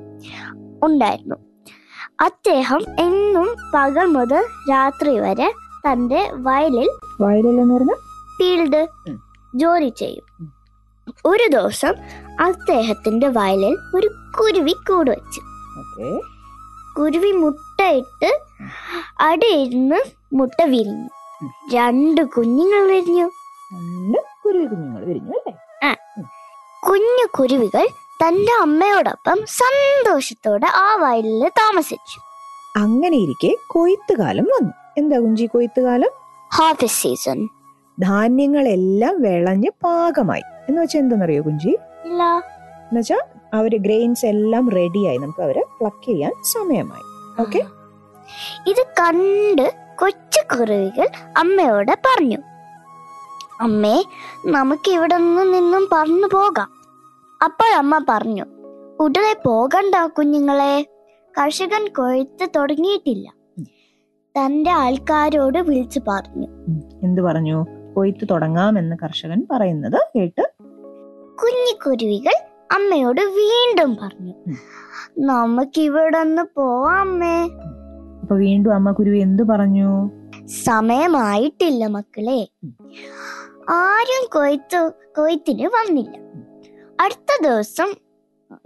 ഉണ്ടായിരുന്നു. അദ്ദേഹം എന്നും പകൽ മുതൽ രാത്രി വരെ തന്റെ വയലിൽ വയലില്ലെന്ന് പറഞ്ഞ? ഫീൽഡ്. ജോലി ചെയ്യും. ഒരു ദിവസം അദ്ദേഹത്തിന്റെ വയലിൽ ഒരു കുരുവി കൂട് വെച്ചു. കുരുവി മുട്ടയിട്ട് അടിയിരുന്ന് മുട്ട വിരിഞ്ഞു. രണ്ട് കുഞ്ഞുങ്ങൾ വിരിഞ്ഞു. രണ്ട് കുരുവി കുഞ്ഞുങ്ങൾ വിരിഞ്ഞു അല്ലേ? കുഞ്ഞു കുരുവികൾ തന്റെ അമ്മയോടൊപ്പം സന്തോഷത്തോടെ ആ വയലിൽ താമസിച്ചു. അങ്ങനെ ഇരിക്കെ കൊയ്ത്തുകാലം വന്നു. എന്താ കുഞ്ചി കൊയ്ത്തുകാലം? ഹാർവെസ്റ്റ് സീസൺ ധാന്യങ്ങളെല്ലാം വിളഞ്ഞ് പാകമായി. എന്ന് വെച്ചാൽ എന്താണെന്നറിയോ കുഞ്ചി? ഇല്ല. എന്നുവെച്ചാൽ ഒരു ഗ്രെയിൻസ് എല്ലാം റെഡിയായി നമുക്ക് അവരെ പ്ലക്ക് ചെയ്യാൻ സമയമായി. ഓക്കെ ഇത് കണ്ട് കൊച്ചു കുരുവികൾ അമ്മയോട് പറഞ്ഞു അമ്മേ നമുക്ക് ഇവിടെ നിന്നും പറന്നു പോകാം. അപ്പോൾ അമ്മ പറഞ്ഞു ഉടനെ പോകണ്ട കുഞ്ഞുങ്ങളെ. കർഷകൻ കൊഴുത്ത് തുടങ്ങിയിട്ടില്ല. തന്റെ ആൾക്കാരോട് വിളിച്ചു പറഞ്ഞു എന്ത് പറഞ്ഞു? കൊയ്ത്ത് തുടങ്ങാമെന്ന് കർഷകൻ പറയുന്നത് കേട്ട് കുഞ്ഞു കുരുവികൾ അമ്മയോട് വീണ്ടും പറഞ്ഞു. നമുക്ക് ഇവിടെ നിന്ന് പോവാമേ അപ്പൊ വീണ്ടും അമ്മ കുരുവി എന്തു പറഞ്ഞു? സമയമായിട്ടില്ല മക്കളെ. ആരും കൊയ്ത്തു കൊയ്ത്തിന് വന്നില്ല. അടുത്ത ദിവസം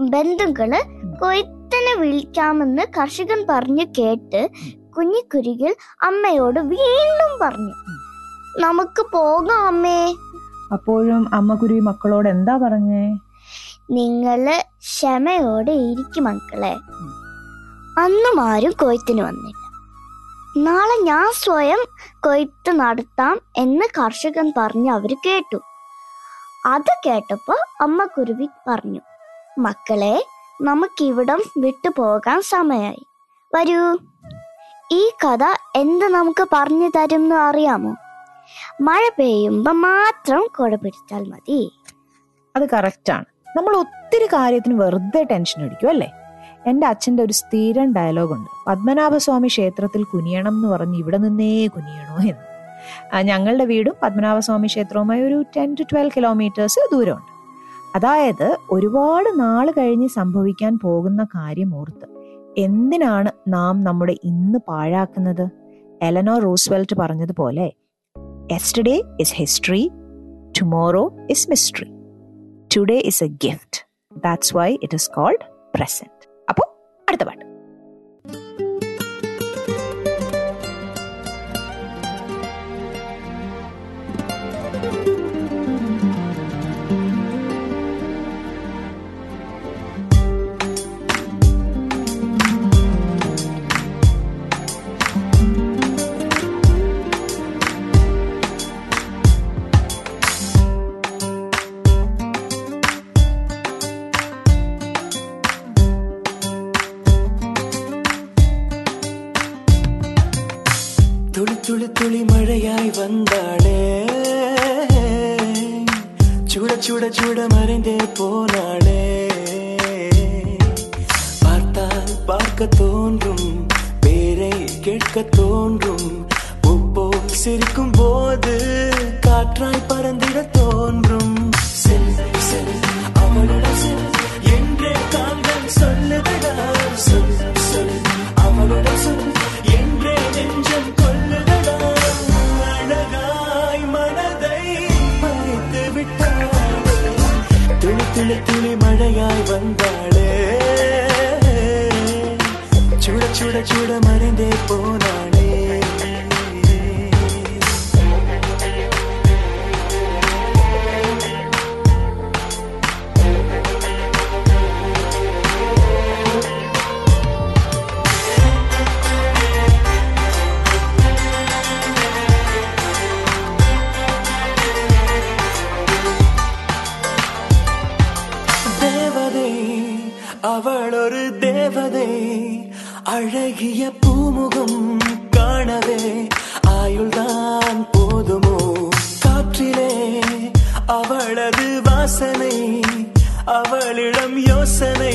ബന്ധുക്കൾ കൊയ്ത്തിന് വിളിക്കാമെന്ന് കർഷകൻ പറഞ്ഞു കേട്ട് കുഞ്ഞിക്കുരുകിൽ അമ്മയോട് വീണ്ടും പറഞ്ഞു. നമുക്ക് പോകാം അമ്മേ. അപ്പോഴും അമ്മ കുരുവി മക്കളോട് എന്താ പറഞ്ഞേ? നിങ്ങൾ ക്ഷമയോടെ ഇരിക്കും മക്കളെ. അന്നും ആരും കൊയ്ത്തിന് വന്നില്ല. നാളെ ഞാൻ സ്വയം കൊയ്ത്ത് നടത്താം എന്ന് കർഷകൻ പറഞ്ഞു അവർ കേട്ടു. അത് കേട്ടപ്പോ അമ്മ കുരുവി പറഞ്ഞു മക്കളെ നമുക്കിവിടം വിട്ടു പോകാൻ സമയായി. വരൂ. ഈ കഥ എന്ത് നമുക്ക് പറഞ്ഞു തരും എന്ന് അറിയാമോ? മഴ പെയ്യുമ്പോ മാത്രം കുട പിടിച്ചാൽ മതി. അത് കറക്റ്റാണ് നമ്മൾ ഒത്തിരി കാര്യത്തിന് വെറുതെ ടെൻഷൻ അടിക്കും അല്ലേ? എന്റെ അച്ഛന്റെ ഒരു സ്ഥിരം ഡയലോഗുണ്ട് പത്മനാഭസ്വാമി ക്ഷേത്രത്തിൽ കുനിയണം എന്ന് പറഞ്ഞ് ഇവിടെ നിന്നേ കുനിയണോ എന്ന്. ഞങ്ങളുടെ വീടും പത്മനാഭസ്വാമി ക്ഷേത്രവുമായി ഒരു ടെൻ ടു ട്വൽവ് കിലോമീറ്റേഴ്സ് ദൂരമുണ്ട്. അതായത് ഒരുപാട് നാൾ കഴിഞ്ഞ് സംഭവിക്കാൻ പോകുന്ന കാര്യം ഓർത്ത് എന്തിനാണ് നാം നമ്മുടെ ഇന്ന് പാഴാക്കുന്നത്? എലനോ റൂസ്വെൽറ്റ് പറഞ്ഞതുപോലെ yesterday is history tomorrow is mystery today is a gift that's why it is called present അപ്പോൾ അടുത്ത പാട്ട് கொண்டே போனாளே. பார்த்தால் பார்க்க தோன்றும் பேரை கேட்க தோன்றும் ஒப்போ சிரிக்கும் தானாய் வந்தாளே. சுட சுட சுட மறைந்தே போனானே. தேவதை அழகிய பூமுகம் காணவே ஆயுள்தான் போதுமோ? காற்றிலே அவளது வாசனை அவளிடம் யோசனை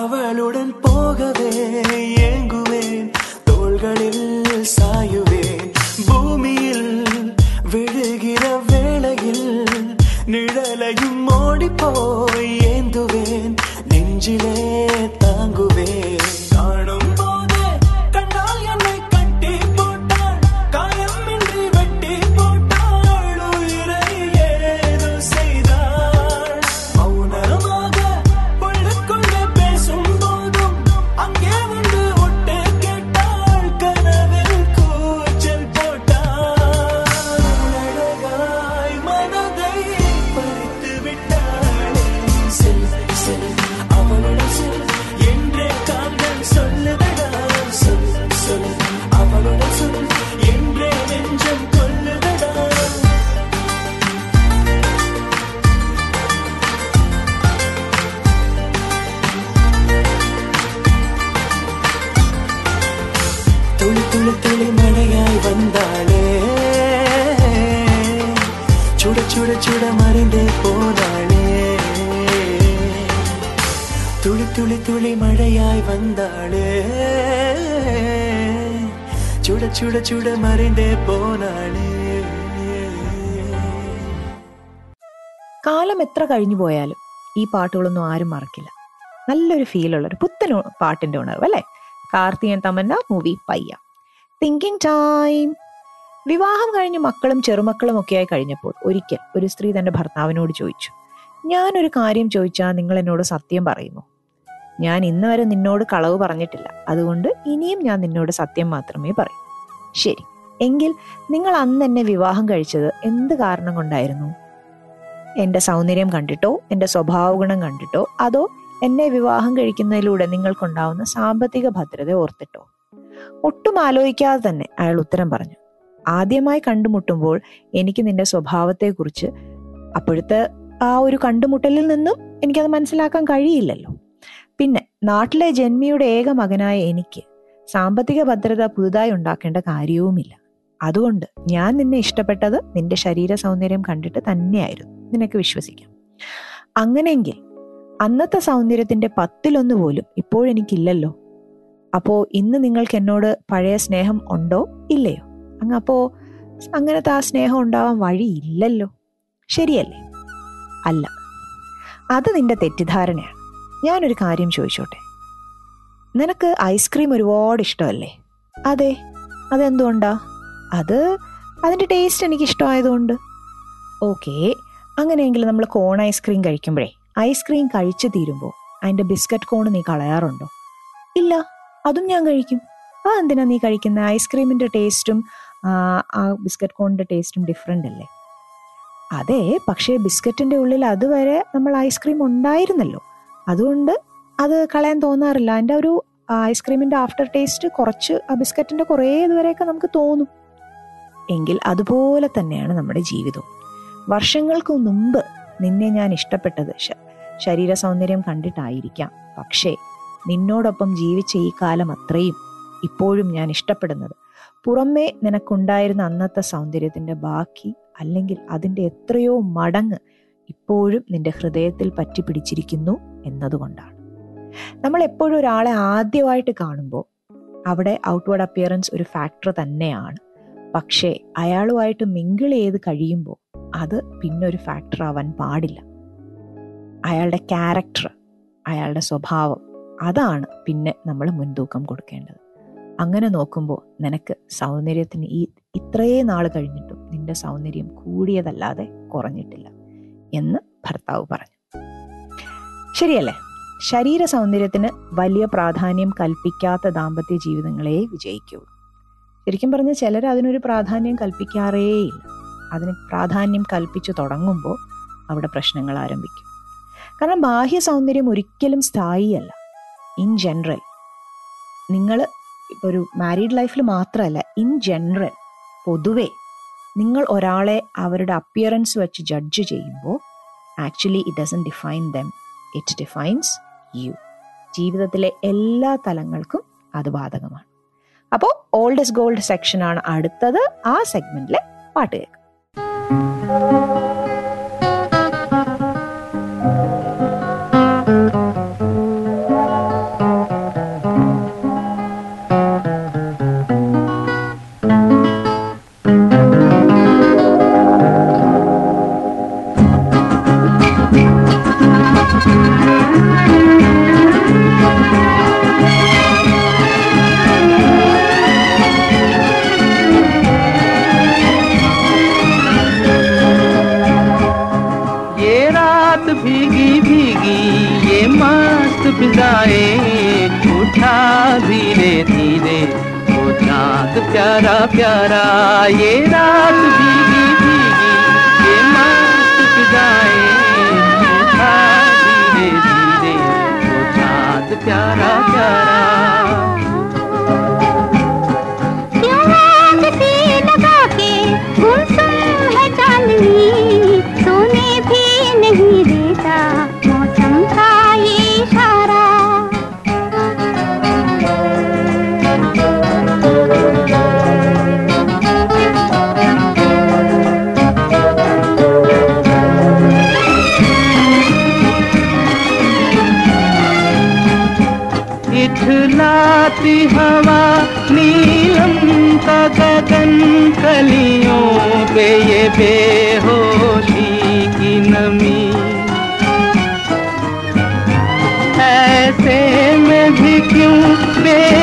அவளுடன் പോയാലും ഈ പാട്ടുകളൊന്നും ആരും മറക്കില്ല. നല്ലൊരു ഫീലുള്ള ഒരു പുത്തൻ പാട്ടിന്റെ ഉണർവ് അല്ലേ? Karthi and Tamannaah movie Paiyaa. Thinking time വിവാഹം കഴിഞ്ഞ് മക്കളും ചെറുമക്കളും ഒക്കെയായി കഴിഞ്ഞപ്പോൾ ഒരിക്കൽ ഒരു സ്ത്രീ തന്റെ ഭർത്താവിനോട് ചോദിച്ചു ഞാനൊരു കാര്യം ചോദിച്ചാൽ നിങ്ങൾ എന്നോട് സത്യം പറയുമോ? ഞാൻ ഇന്ന് വരെ നിന്നോട് കളവ് പറഞ്ഞിട്ടില്ല. അതുകൊണ്ട് ഇനിയും ഞാൻ നിന്നോട് സത്യം മാത്രമേ പറയൂ. ശരി എങ്കിൽ നിങ്ങൾ അന്ന് എന്നെ വിവാഹം കഴിച്ചത് എന്ത് കാരണം കൊണ്ടായിരുന്നു? എന്റെ സൗന്ദര്യം കണ്ടിട്ടോ എന്റെ സ്വഭാവഗുണം കണ്ടിട്ടോ അതോ എന്നെ വിവാഹം കഴിക്കുന്നതിലൂടെ നിങ്ങൾക്കുണ്ടാവുന്ന സാമ്പത്തിക ഭദ്രത ഓർത്തിട്ടോ? ഒട്ടും ആലോചിക്കാതെ തന്നെ അയാൾ ഉത്തരം പറഞ്ഞു. ആദ്യമായി കണ്ടുമുട്ടുമ്പോൾ എനിക്ക് നിന്റെ സ്വഭാവത്തെക്കുറിച്ച് അപ്പോഴത്തെ ആ ഒരു കണ്ടുമുട്ടലിൽ നിന്നും എനിക്കത് മനസ്സിലാക്കാൻ കഴിയില്ലല്ലോ. പിന്നെ നാട്ടിലെ ജന്മിയുടെ ഏക മകനായ എനിക്ക് സാമ്പത്തിക ഭദ്രത പുതുതായി ഉണ്ടാക്കേണ്ട കാര്യവുമില്ല. അതുകൊണ്ട് ഞാൻ നിന്നെ ഇഷ്ടപ്പെട്ടത് നിന്റെ ശരീര സൗന്ദര്യം കണ്ടിട്ട് തന്നെയായിരുന്നു. നിനക്ക് വിശ്വസിക്കാം. അങ്ങനെയെങ്കിൽ അന്നത്തെ സൗന്ദര്യത്തിന്റെ പത്തിലൊന്ന് പോലും ഇപ്പോഴെനിക്കില്ലല്ലോ. അപ്പോ ഇന്ന് നിങ്ങൾക്ക് എന്നോട് പഴയ സ്നേഹം ഉണ്ടോ? ഇല്ലയോ? അങ്ങ് അപ്പോ അങ്ങനത്തെ ആ സ്നേഹം ഉണ്ടാവാൻ വഴിയില്ലല്ലോ ശരിയല്ലേ? അല്ല. അത് നിന്റെ തെറ്റിദ്ധാരണയാണ്. ഞാനൊരു കാര്യം ചോദിച്ചോട്ടെ? നിനക്ക് ഐസ്ക്രീം ഒരുപാട് ഇഷ്ടമല്ലേ? അതെ. അതെന്തുകൊണ്ടാ? അത് അതിന്റെ ടേസ്റ്റ് എനിക്ക് ഇഷ്ടമായതുകൊണ്ട് ഓക്കെ അങ്ങനെയെങ്കിൽ നമ്മൾ കോൺ ഐസ്ക്രീം കഴിക്കുമ്പോഴേ ഐസ്ക്രീം കഴിച്ചു തീരുമ്പോൾ അതിന്റെ ബിസ്ക്കറ്റ് കോൺ നീ കളയാറുണ്ടോ? ഇല്ല അതും ഞാൻ കഴിക്കും. ആ എന്തിനാ നീ കഴിക്കുന്ന? ഐസ്ക്രീമിന്റെ ടേസ്റ്റും ആ ബിസ്ക്കറ്റ് കോണിന്റെ ടേസ്റ്റും ഡിഫറെന്റ് അല്ലേ? അതെ പക്ഷേ ബിസ്ക്കറ്റിന്റെ ഉള്ളിൽ അതുവരെ നമ്മൾ ഐസ്ക്രീം ഉണ്ടായിരുന്നല്ലോ. അതുകൊണ്ട് അത് കളയാൻ തോന്നാറില്ല. അതിന്റെ ഒരു ഐസ്ക്രീമിന്റെ ആഫ്റ്റർ ടേസ്റ്റ് കുറച്ച് ആ ബിസ്ക്കറ്റിന്റെ കുറേ ഇതുവരെയൊക്കെ നമുക്ക് തോന്നും. എങ്കിൽ അതുപോലെ തന്നെയാണ് നമ്മുടെ ജീവിതവും. വർഷങ്ങൾക്ക് മുമ്പ് നിന്നെ ഞാൻ ഇഷ്ടപ്പെട്ടത് ശരീര സൗന്ദര്യം കണ്ടിട്ടായിരിക്കാം. പക്ഷേ നിന്നോടൊപ്പം ജീവിച്ച ഈ കാലം അത്രയും ഇപ്പോഴും ഞാൻ ഇഷ്ടപ്പെടുന്നത്. പുറമേ നിനക്കുണ്ടായിരുന്ന അന്നത്തെ സൗന്ദര്യത്തിന്റെ ബാക്കി അല്ലെങ്കിൽ അതിന്റെ എത്രയോ മടങ്ങ് ഇപ്പോഴും നിന്റെ ഹൃദയത്തിൽ പറ്റി പിടിച്ചിരിക്കുന്നു എന്നതുകൊണ്ടാണ്. നമ്മൾ എപ്പോഴും ഒരാളെ ആദ്യമായിട്ട് കാണുമ്പോൾ അവിടെ ഔട്ട്വേർഡ് അപ്പിയറൻസ് ഒരു ഫാക്ടർ തന്നെയാണ്. പക്ഷേ അയാളുമായിട്ട് മിങ്കിൾ ചെയ്ത് കഴിയുമ്പോൾ അത് പിന്നൊരു ഫാക്ടർ ആവാൻ പാടില്ല. അയാളുടെ ക്യാരക്ടർ അയാളുടെ സ്വഭാവം അതാണ് പിന്നെ നമ്മൾ മുൻതൂക്കം കൊടുക്കേണ്ടത്. അങ്ങനെ നോക്കുമ്പോൾ നിനക്ക് സൗന്ദര്യത്തിന് ഈ ഇത്രയേ നാൾ കഴിഞ്ഞിട്ടും നിന്റെ സൗന്ദര്യം കൂടിയതല്ലാതെ കുറഞ്ഞിട്ടില്ല എന്ന് ഭർത്താവ് പറഞ്ഞു. ശരിയല്ലേ? ശരീര സൗന്ദര്യത്തിന് വലിയ പ്രാധാന്യം കൽപ്പിക്കാത്ത ദാമ്പത്യ ജീവിതങ്ങളെ വിജയിക്കൂ. ശരിക്കും പറഞ്ഞാൽ ചിലർ അതിനൊരു പ്രാധാന്യം കൽപ്പിക്കാറേയില്ല. അതിന് പ്രാധാന്യം കൽപ്പിച്ചു തുടങ്ങുമ്പോൾ അവിടെ പ്രശ്നങ്ങൾ ആരംഭിക്കും. കാരണം ബാഹ്യ സൗന്ദര്യം ഒരിക്കലും സ്ഥായിയല്ല. ഇൻ ജനറൽ നിങ്ങൾ ഇപ്പോൾ ഒരു മാരീഡ് ലൈഫിൽ മാത്രമല്ല ഇൻ ജനറൽ പൊതുവെ നിങ്ങൾ ഒരാളെ അവരുടെ അപ്പിയറൻസ് വെച്ച് ജഡ്ജ് ചെയ്യുമ്പോൾ actually it doesn't define them it defines you ജീവിതത്തിലെ എല്ലാ തലങ്ങൾക്കും അത് ബാധകമാണ്. അപ്പോൾ ഓൾഡ് ഗോൾഡ് സെക്ഷൻ ആണ് അടുത്തത് ആ സെഗ്മെന്റിലെ പാട്ട് കേൾക്കാം. उठा धीरे धीरे वो चाँद प्यारा प्यारा, ये रात भीगी भीगी, ये मस्त जाए धीरे धीरे वो चाँद प्यारा प्यारा इठलाती हवा, नीलम का गगन कलियों पे ये बेहोशी की नमी। ऐसे में भी क्यों बेचैन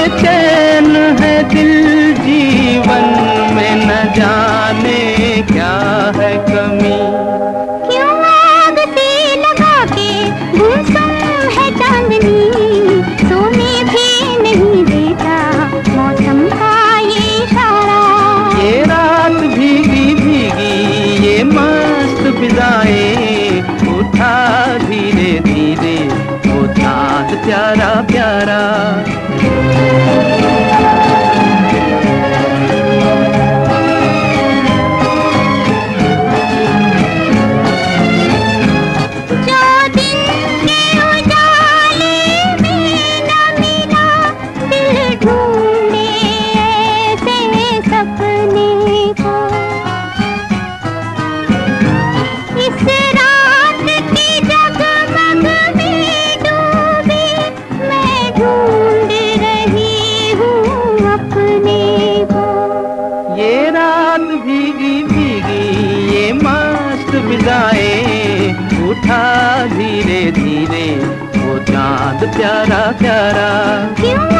प्यारा। क्यों?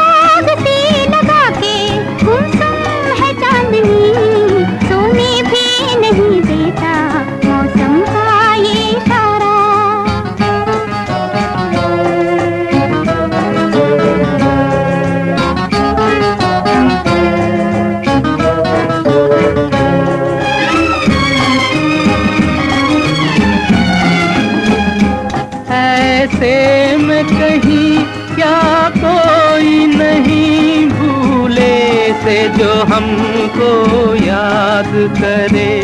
से जो हमको याद करे।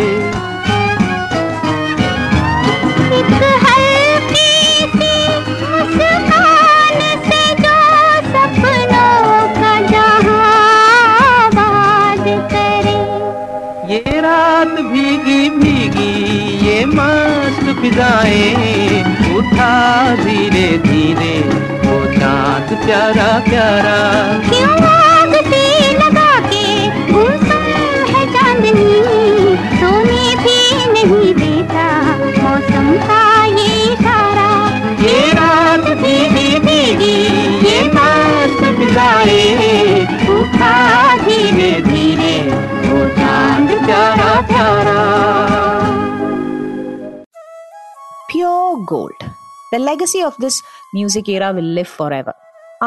ये रात भीगी भीगी ये मस्त फिजाएँ उठा धीरे धीरे वो चाँद प्यारा प्यारा क्यों भीगी भीगी ये मस्त फिजाएं उठा धीरे धीरे वो चांद प्यारा प्यारा pure gold the legacy of this music era will live for ever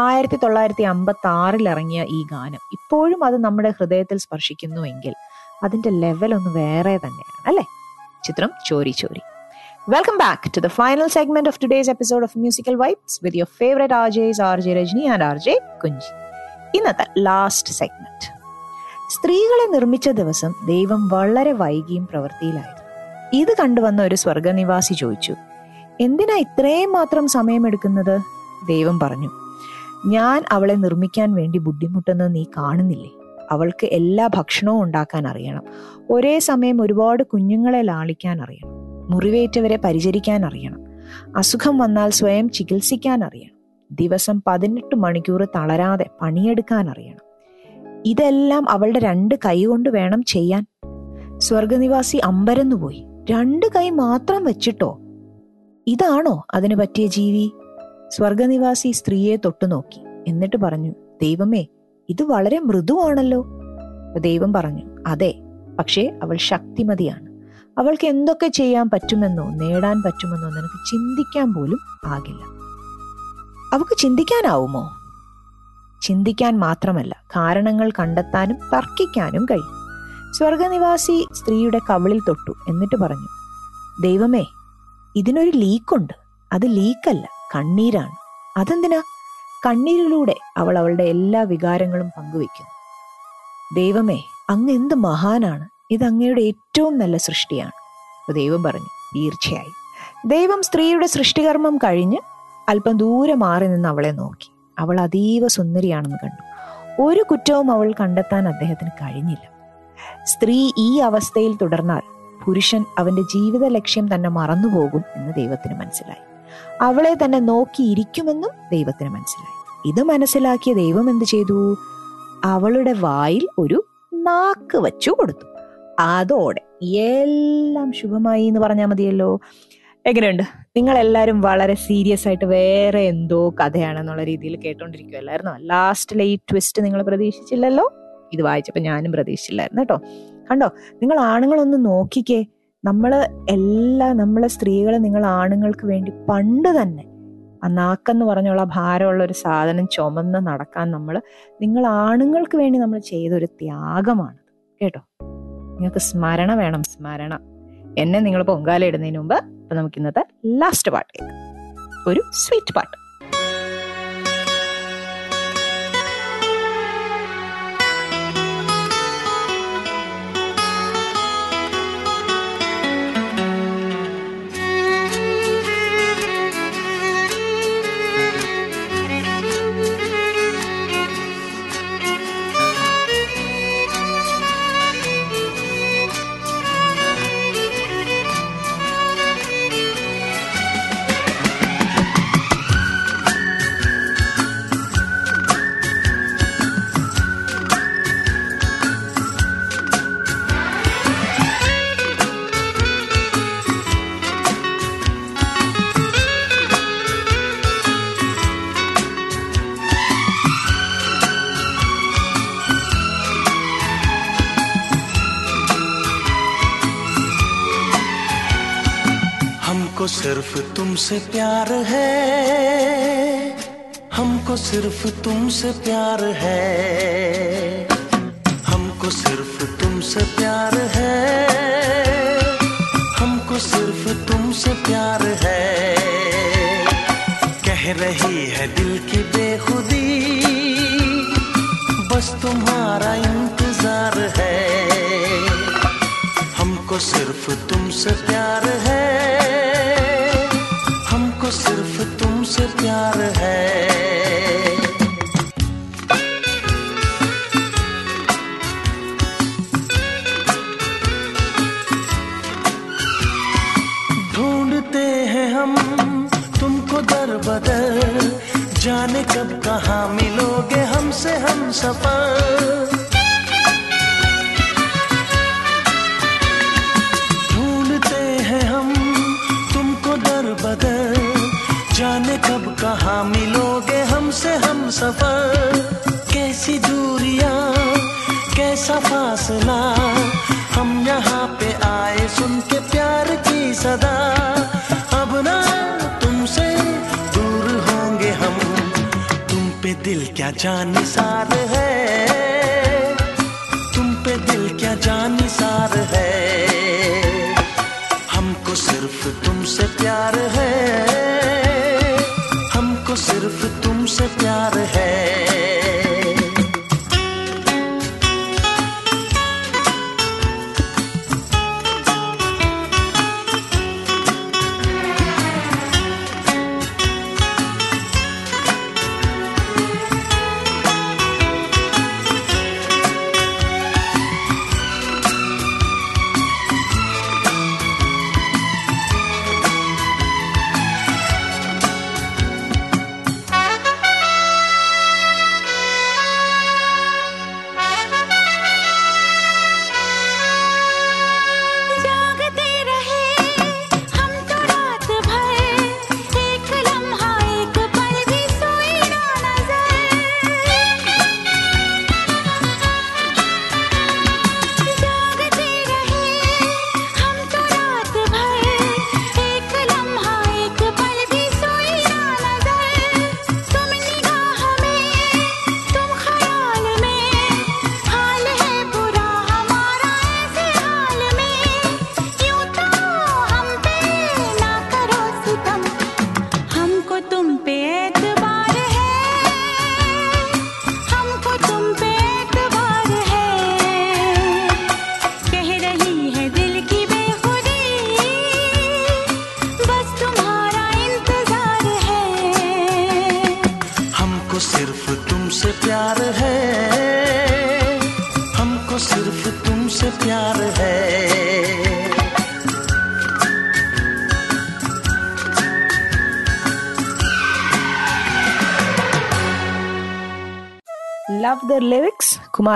ആയിരത്തി തൊള്ളായിരത്തി അമ്പത്തി ആറിൽ ഇറങ്ങിയ ഈ ഗാനം ഇപ്പോഴും അത് നമ്മുടെ ഹൃദയത്തിൽ സ്പർശിക്കുന്നുവെങ്കിൽ അതിന്റെ ലെവൽ ഒന്ന് വേറെ തന്നെയാണ് അല്ലേ ചിത്രം Chori ചോരി The final segment of today's episode of musical vibes with your favourite R Js R J Rajani and R J Kunchi ഇന്നത്തെ ലാസ്റ്റ് സെഗ്മെന്റ് സ്ത്രീകളെ നിർമ്മിച്ച ദിവസം ദൈവം വളരെ വൈകിയും പ്രവൃത്തിയിലായിരുന്നു. ഇത് കണ്ടുവന്ന ഒരു സ്വർഗനിവാസി ചോദിച്ചു എന്തിനാ ഇത്രയും മാത്രം സമയമെടുക്കുന്നത്? ദൈവം പറഞ്ഞു ഞാൻ അവളെ നിർമ്മിക്കാൻ വേണ്ടി ബുദ്ധിമുട്ടെന്ന് നീ കാണുന്നില്ലേ? അവൾക്ക് എല്ലാ ഭക്ഷണവും ഉണ്ടാക്കാൻ അറിയണം. ഒരേ സമയം ഒരുപാട് കുഞ്ഞുങ്ങളെ ലാളിക്കാൻ അറിയണം. മുറിവേറ്റവരെ പരിചരിക്കാൻ അറിയണം അസുഖം വന്നാൽ സ്വയം ചികിത്സിക്കാൻ അറിയണം ദിവസം പതിനെട്ട് മണിക്കൂർ തളരാതെ പണിയെടുക്കാൻ അറിയണം ഇതെല്ലാം അവളുടെ രണ്ട് കൈ കൊണ്ട് വേണം ചെയ്യാൻ. സ്വർഗനിവാസി അമ്പരന്നുപോയി രണ്ട് കൈ മാത്രം വെച്ചിട്ടോ? ഇതാണോ അതിന് പറ്റിയ ജീവി? സ്വർഗനിവാസി സ്ത്രീയെ തൊട്ടുനോക്കി എന്നിട്ട് പറഞ്ഞു ദൈവമേ ഇത് വളരെ മൃദുവാണല്ലോ. ദൈവം പറഞ്ഞു അതെ പക്ഷേ അവൾ ശക്തിമതിയാണ്. അവൾക്ക് എന്തൊക്കെ ചെയ്യാൻ പറ്റുമെന്നോ നേടാൻ പറ്റുമെന്നോ നിനക്ക് ചിന്തിക്കാൻ പോലും ആകില്ല അവൾക്ക് ചിന്തിക്കാനാവുമോ? ചിന്തിക്കാൻ മാത്രമല്ല കാരണങ്ങൾ കണ്ടെത്താനും തർക്കിക്കാനും കഴിയും. സ്വർഗനിവാസി സ്ത്രീയുടെ കവിളിൽ തൊട്ടു എന്നിട്ട് പറഞ്ഞു ദൈവമേ ഇതിനൊരു ലീക്കുണ്ട്. അത് ലീക്കല്ല കണ്ണീരാണ്. അതെന്തിനാ? കണ്ണീരിലൂടെ അവൾ അവളുടെ എല്ലാ വികാരങ്ങളും പങ്കുവെക്കുന്നു ദൈവമേ അങ്ങ് എന്ത് മഹാനാണ്? ഇത് അങ്ങയുടെ ഏറ്റവും നല്ല സൃഷ്ടിയാണ്. അപ്പോൾ ദൈവം പറഞ്ഞു തീർച്ചയായി. ദൈവം സ്ത്രീയുടെ സൃഷ്ടികർമ്മം കഴിഞ്ഞ് അല്പം ദൂരെ മാറി നിന്ന് അവളെ നോക്കി. അവൾ അതീവ സുന്ദരിയാണെന്ന് കണ്ടു. ഒരു കുറ്റവും അവൾ കണ്ടെത്താൻ അദ്ദേഹത്തിന് കഴിഞ്ഞില്ല. സ്ത്രീ ഈ അവസ്ഥയിൽ തുടർന്നാൽ പുരുഷൻ അവന്റെ ജീവിത ലക്ഷ്യം തന്നെ മറന്നുപോകും എന്ന് ദൈവത്തിന് മനസ്സിലായി. അവളെ തന്നെ നോക്കിയിരിക്കുമെന്നും ദൈവത്തിന് മനസ്സിലായി. ഇത് മനസ്സിലാക്കിയ ദൈവം എന്ത് ചെയ്തു? അവളുടെ വായിൽ ഒരു നാക്ക് വച്ചു കൊടുത്തു. അതോടെ എല്ലാം ശുഭമായി എന്ന് പറഞ്ഞാൽ മതിയല്ലോ. എങ്ങനെയുണ്ട്? നിങ്ങൾ എല്ലാവരും വളരെ സീരിയസ് ആയിട്ട് വേറെ എന്തോ കഥയാണെന്നുള്ള രീതിയിൽ കേട്ടോണ്ടിരിക്കുമല്ലായിരുന്നോ ലാസ്റ്റിലെ ഈ ട്വിസ്റ്റ് നിങ്ങൾ പ്രതീക്ഷിച്ചില്ലല്ലോ? ഇത് വായിച്ചപ്പോൾ ഞാനും പ്രതീക്ഷിച്ചില്ലായിരുന്നു കേട്ടോ. കണ്ടോ? നിങ്ങൾ ആണുങ്ങളൊന്ന് നോക്കിക്കേ. നമ്മൾ എല്ലാ നമ്മളെ സ്ത്രീകളെ നിങ്ങൾ ആണുങ്ങൾക്ക് വേണ്ടി പണ്ട് തന്നെ ആ നാക്കെന്ന് പറഞ്ഞുള്ള ഭാരമുള്ള ഒരു സാധനം ചുമന്ന് നടക്കാൻ നമ്മൾ നിങ്ങൾ ആണുങ്ങൾക്ക് വേണ്ടി നമ്മൾ ചെയ്തൊരു ത്യാഗമാണ്. കേട്ടോ? നിങ്ങൾക്ക് സ്മരണ വേണം സ്മരണ. എന്നെ നിങ്ങൾ പൊങ്കാല ഇടുന്നതിന് മുമ്പ് അപ്പൊ നമുക്ക് ഇന്നത്തെ ലാസ്റ്റ് പാട്ട് ഒരു സ്വീറ്റ് പാട്ട് सिर्फ़ तुमसे प्यार है। हमको सिर्फ़ तुमसे प्यार है। हमको सिर्फ़ तुमसे प्यार है। हमको सिर्फ़ तुमसे प्यार है। कह रही है दिल की बेखुदी। बस तुम्हारा इंतज़ार है। हमको सिर्फ़ तुमसे प्यार है। तुमसे प्यार है। ढूंढते हैं हम तुमको दर बदर। जाने कब कहाँ मिलोगे हमसे हम सफ़र। फासला हम यहाँ पे आए सुन के प्यार की सदा। अब ना तुमसे दूर होंगे हम। तुम पे दिल क्या जाने है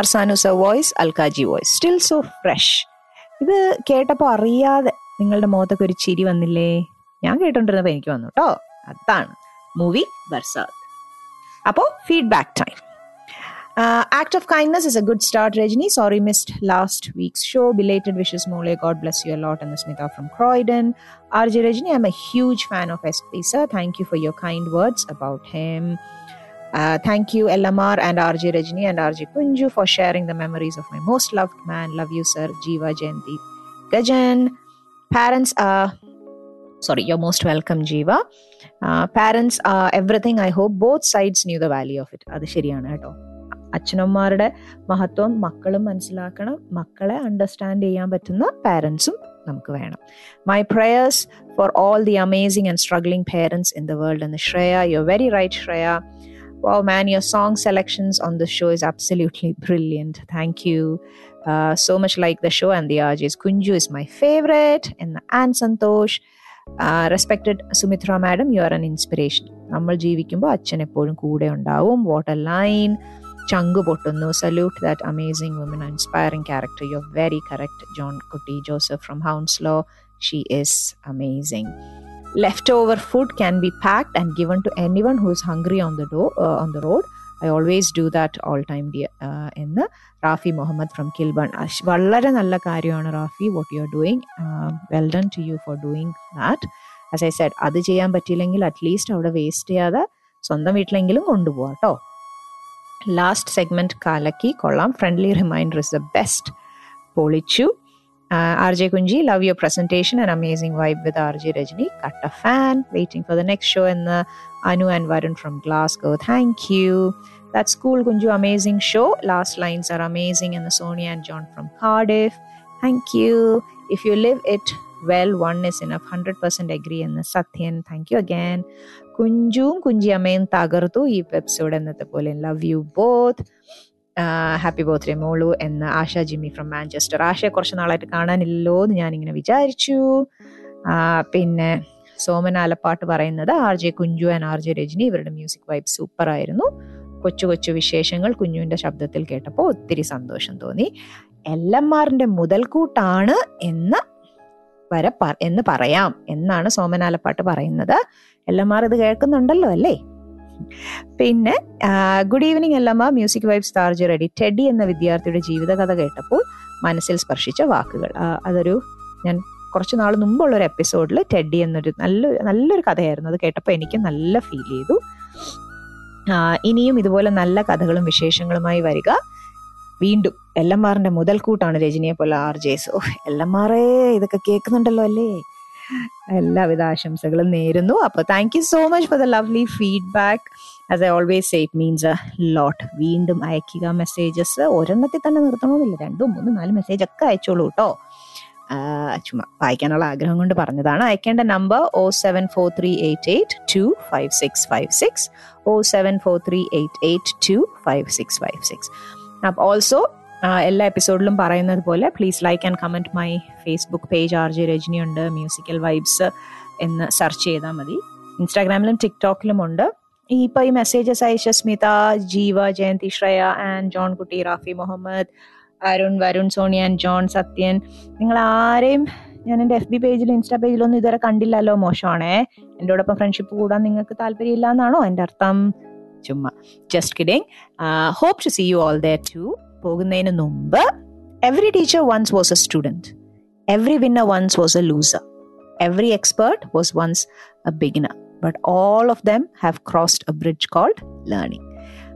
Love voice Alkaji voice. Still so fresh. ഇത് കേട്ടപ്പോൾ അറിയാതെ നിങ്ങളുടെ മുഖത്തൊക്കെ ഒരു ചിരി വന്നില്ലേ? ഞാൻ കേട്ടോണ്ടിരുന്നപ്പോൾ എനിക്ക് വന്നു കേട്ടോ അതാണ് മൂവി ബർസാദ് അപ്പോൾ feedback time act of kindness is a good start Rajani sorry missed last week's show belated wishes മോളെ ഗോഡ് ബ്ലസ് യു ലോട്ട് എന്ന Smitha from Croydon R J Rajani I am a huge fan of S P sir thank you for your kind words about him Uh, thank you, LMR and RJ Rajini and RJ Kunju, for sharing the memories of my most loved man. Love you, sir. Jiva Jayanti Gajan. Parents are, sorry, you're most welcome, Jiva. Uh, parents are everything. I hope both sides knew the value of it. അത് ശരിയാണ് കേട്ടോ അച്ഛനമ്മമാരുടെ മഹത്വം മക്കളും മനസ്സിലാക്കണം മക്കളെ understand ചെയ്യാൻ പറ്റുന്ന പാരൻസും നമുക്ക് വേണം my prayers for all the amazing and struggling parents in the world എന്ന് Shreya you very right Shreya Wow, man, your song selections on the show is absolutely *laughs* brilliant. Thank you. Uh, so much like the show and the RJs. Kunju is my favorite. And Anne Santosh. Uh, respected Sumitra madam, you are an inspiration. നമ്മൾ ജീവിക്കുമ്പോൾ അച്ഛൻ എപ്പോഴും കൂടെ ഉണ്ടാവും water line chunk പൊട്ടുന്നു salute that amazing woman inspiring character you are very correct John Kutty Joseph from Hounslow she is amazing Leftover food can be packed and given to anyone who is hungry on the do- uh, on the road. I always do that all time dear uh, എന്ന് Rafi Muhammad from കിൽബൺ വളരെ നല്ല കാര്യമാണ് Rafi what you are doing well done to you for doing that as I said അത് ചെയ്യാൻ പറ്റിയില്ലെങ്കിൽ at least അവിടെ waste ചെയ്യാതെ സ്വന്തം വീട്ടിലെങ്കിലും കൊണ്ടുപോകാം കേട്ടോ ലാസ്റ്റ് സെഗ്മെന്റ് കാലക്കി കൊള്ളാം. Friendly reminder is the best പൊളിച്ചു. Uh, RJ Kunji, love your presentation and amazing vibe with RJ Rajini. Cut a fan. Waiting for the next show in the Anu and Varun from Glasgow. Thank you. That's cool, Kunju. Amazing show. Last lines are amazing. And the Sonia and John from Cardiff. Thank you. If you live it well, one is enough. 100% agree. And the Satyan, thank you again. Kunju, Kunji, amen tagartu. Ee episode annatha pole. Love you both. Happy birthday മോളു എന്ന് Asha Jimmy from Manchester ആശയെ കുറച്ച് നാളായിട്ട് കാണാനില്ലല്ലോ എന്ന് ഞാനിങ്ങനെ വിചാരിച്ചു. പിന്നെ സോമൻ ആലപ്പാട്ട് പറയുന്നത് R J Kunchu and R J Rajani ഇവരുടെ മ്യൂസിക് വൈബ് സൂപ്പർ ആയിരുന്നു. കൊച്ചു കൊച്ചു വിശേഷങ്ങൾ കുഞ്ഞുവിന്റെ ശബ്ദത്തിൽ കേട്ടപ്പോൾ ഒത്തിരി സന്തോഷം തോന്നി. എല്ലമ്മാറിന്റെ മുതൽക്കൂട്ടാണ് എന്ന് വരെ എന്ന് പറയാം എന്നാണ് സോമനാലപ്പാട്ട് പറയുന്നത് എൽ പറയുന്നത്. ആർ ഇത് കേൾക്കുന്നുണ്ടല്ലോ അല്ലേ? പിന്നെ ഗുഡ് ഈവനിങ് എല്ലമ്മ മ്യൂസിക് വൈബ്സ് താർജ് റെഡി ടെഡി എന്ന വിദ്യാർത്ഥിയുടെ ജീവിതകഥ കേട്ടപ്പോൾ മനസ്സിൽ സ്പർശിച്ച വാക്കുകൾ. അതൊരു ഞാൻ കുറച്ച് നാൾ മുമ്പുള്ള ഒരു എപ്പിസോഡിൽ ടെഡി എന്നൊരു നല്ല നല്ലൊരു കഥയായിരുന്നു. അത് കേട്ടപ്പോൾ എനിക്ക് നല്ല ഫീൽ ചെയ്തു. ഇനിയും ഇതുപോലെ നല്ല കഥകളും വിശേഷങ്ങളുമായി വരിക. വീണ്ടും എല്ലമ്മാറിന്റെ മുതൽക്കൂട്ടാണ് രജനിയെ പോലെ ആർ ജെ ഓ എല്ലമ്മാറേ ഇതൊക്കെ കേൾക്കുന്നുണ്ടല്ലോ അല്ലേ? എല്ലാവിധ ആശംസകളും നേരുന്നു. അപ്പോൾ thank you so much for the lovely feedback as I always say it means a lot വീണ്ടും അയക്കുക മെസ്സേജസ് ഒരെണ്ണത്തിൽ തന്നെ നിർത്തണമെന്നില്ല രണ്ടും മൂന്നും നാല് മെസ്സേജ് ഒക്കെ അയച്ചോളൂ കേട്ടോ ചുമ്മാ വായിക്കാനുള്ള ആഗ്രഹം കൊണ്ട് പറഞ്ഞതാണ്. അയക്കേണ്ട number O seven four three eight eight two five six five six O seven four three eight eight two five six five six also എല്ലാ എപ്പിസോഡിലും പറയുന്നത് പോലെ please like and comment my Facebook page R J Rajani ഉണ്ട് musical vibes എന്ന് search ചെയ്താൽ മതി. ഇൻസ്റ്റാഗ്രാമിലും ടിക്ടോക്കിലും ഉണ്ട്. ഈ ഇപ്പൊ ഈ മെസ്സേജസ് അയച്ച സ്മിത ജീവ ജയന്തി ശ്രേയ ആൻഡ് ജോൺ കുട്ടി റാഫി മുഹമ്മദ് അരുൺ വരുൺ സോണി ആൻഡ് ജോൺ സത്യൻ. നിങ്ങൾ ആരെയും ഞാൻ എന്റെ എഫ് ബി പേജിലും ഇൻസ്റ്റാ പേജിലും ഒന്നും ഇതുവരെ കണ്ടില്ലല്ലോ മോശമാണേ. എന്റെ ഒപ്പം ഫ്രണ്ട്ഷിപ്പ് കൂടാൻ നിങ്ങൾക്ക് താല്പര്യമില്ല എന്നാണോ എന്റെ അർത്ഥം? ചുമ്മാ. Just kidding hope to see you all there too പോകുന്നതിന് മുമ്പ് every teacher once was a student every winner once was a loser every expert was once a beginner but all of them have crossed a bridge called learning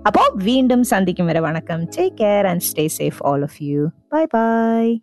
അപ്പോൾ വീണ്ടും സന്ധിക്കും വരെ വണക്കം. Take care and stay safe all of you bye bye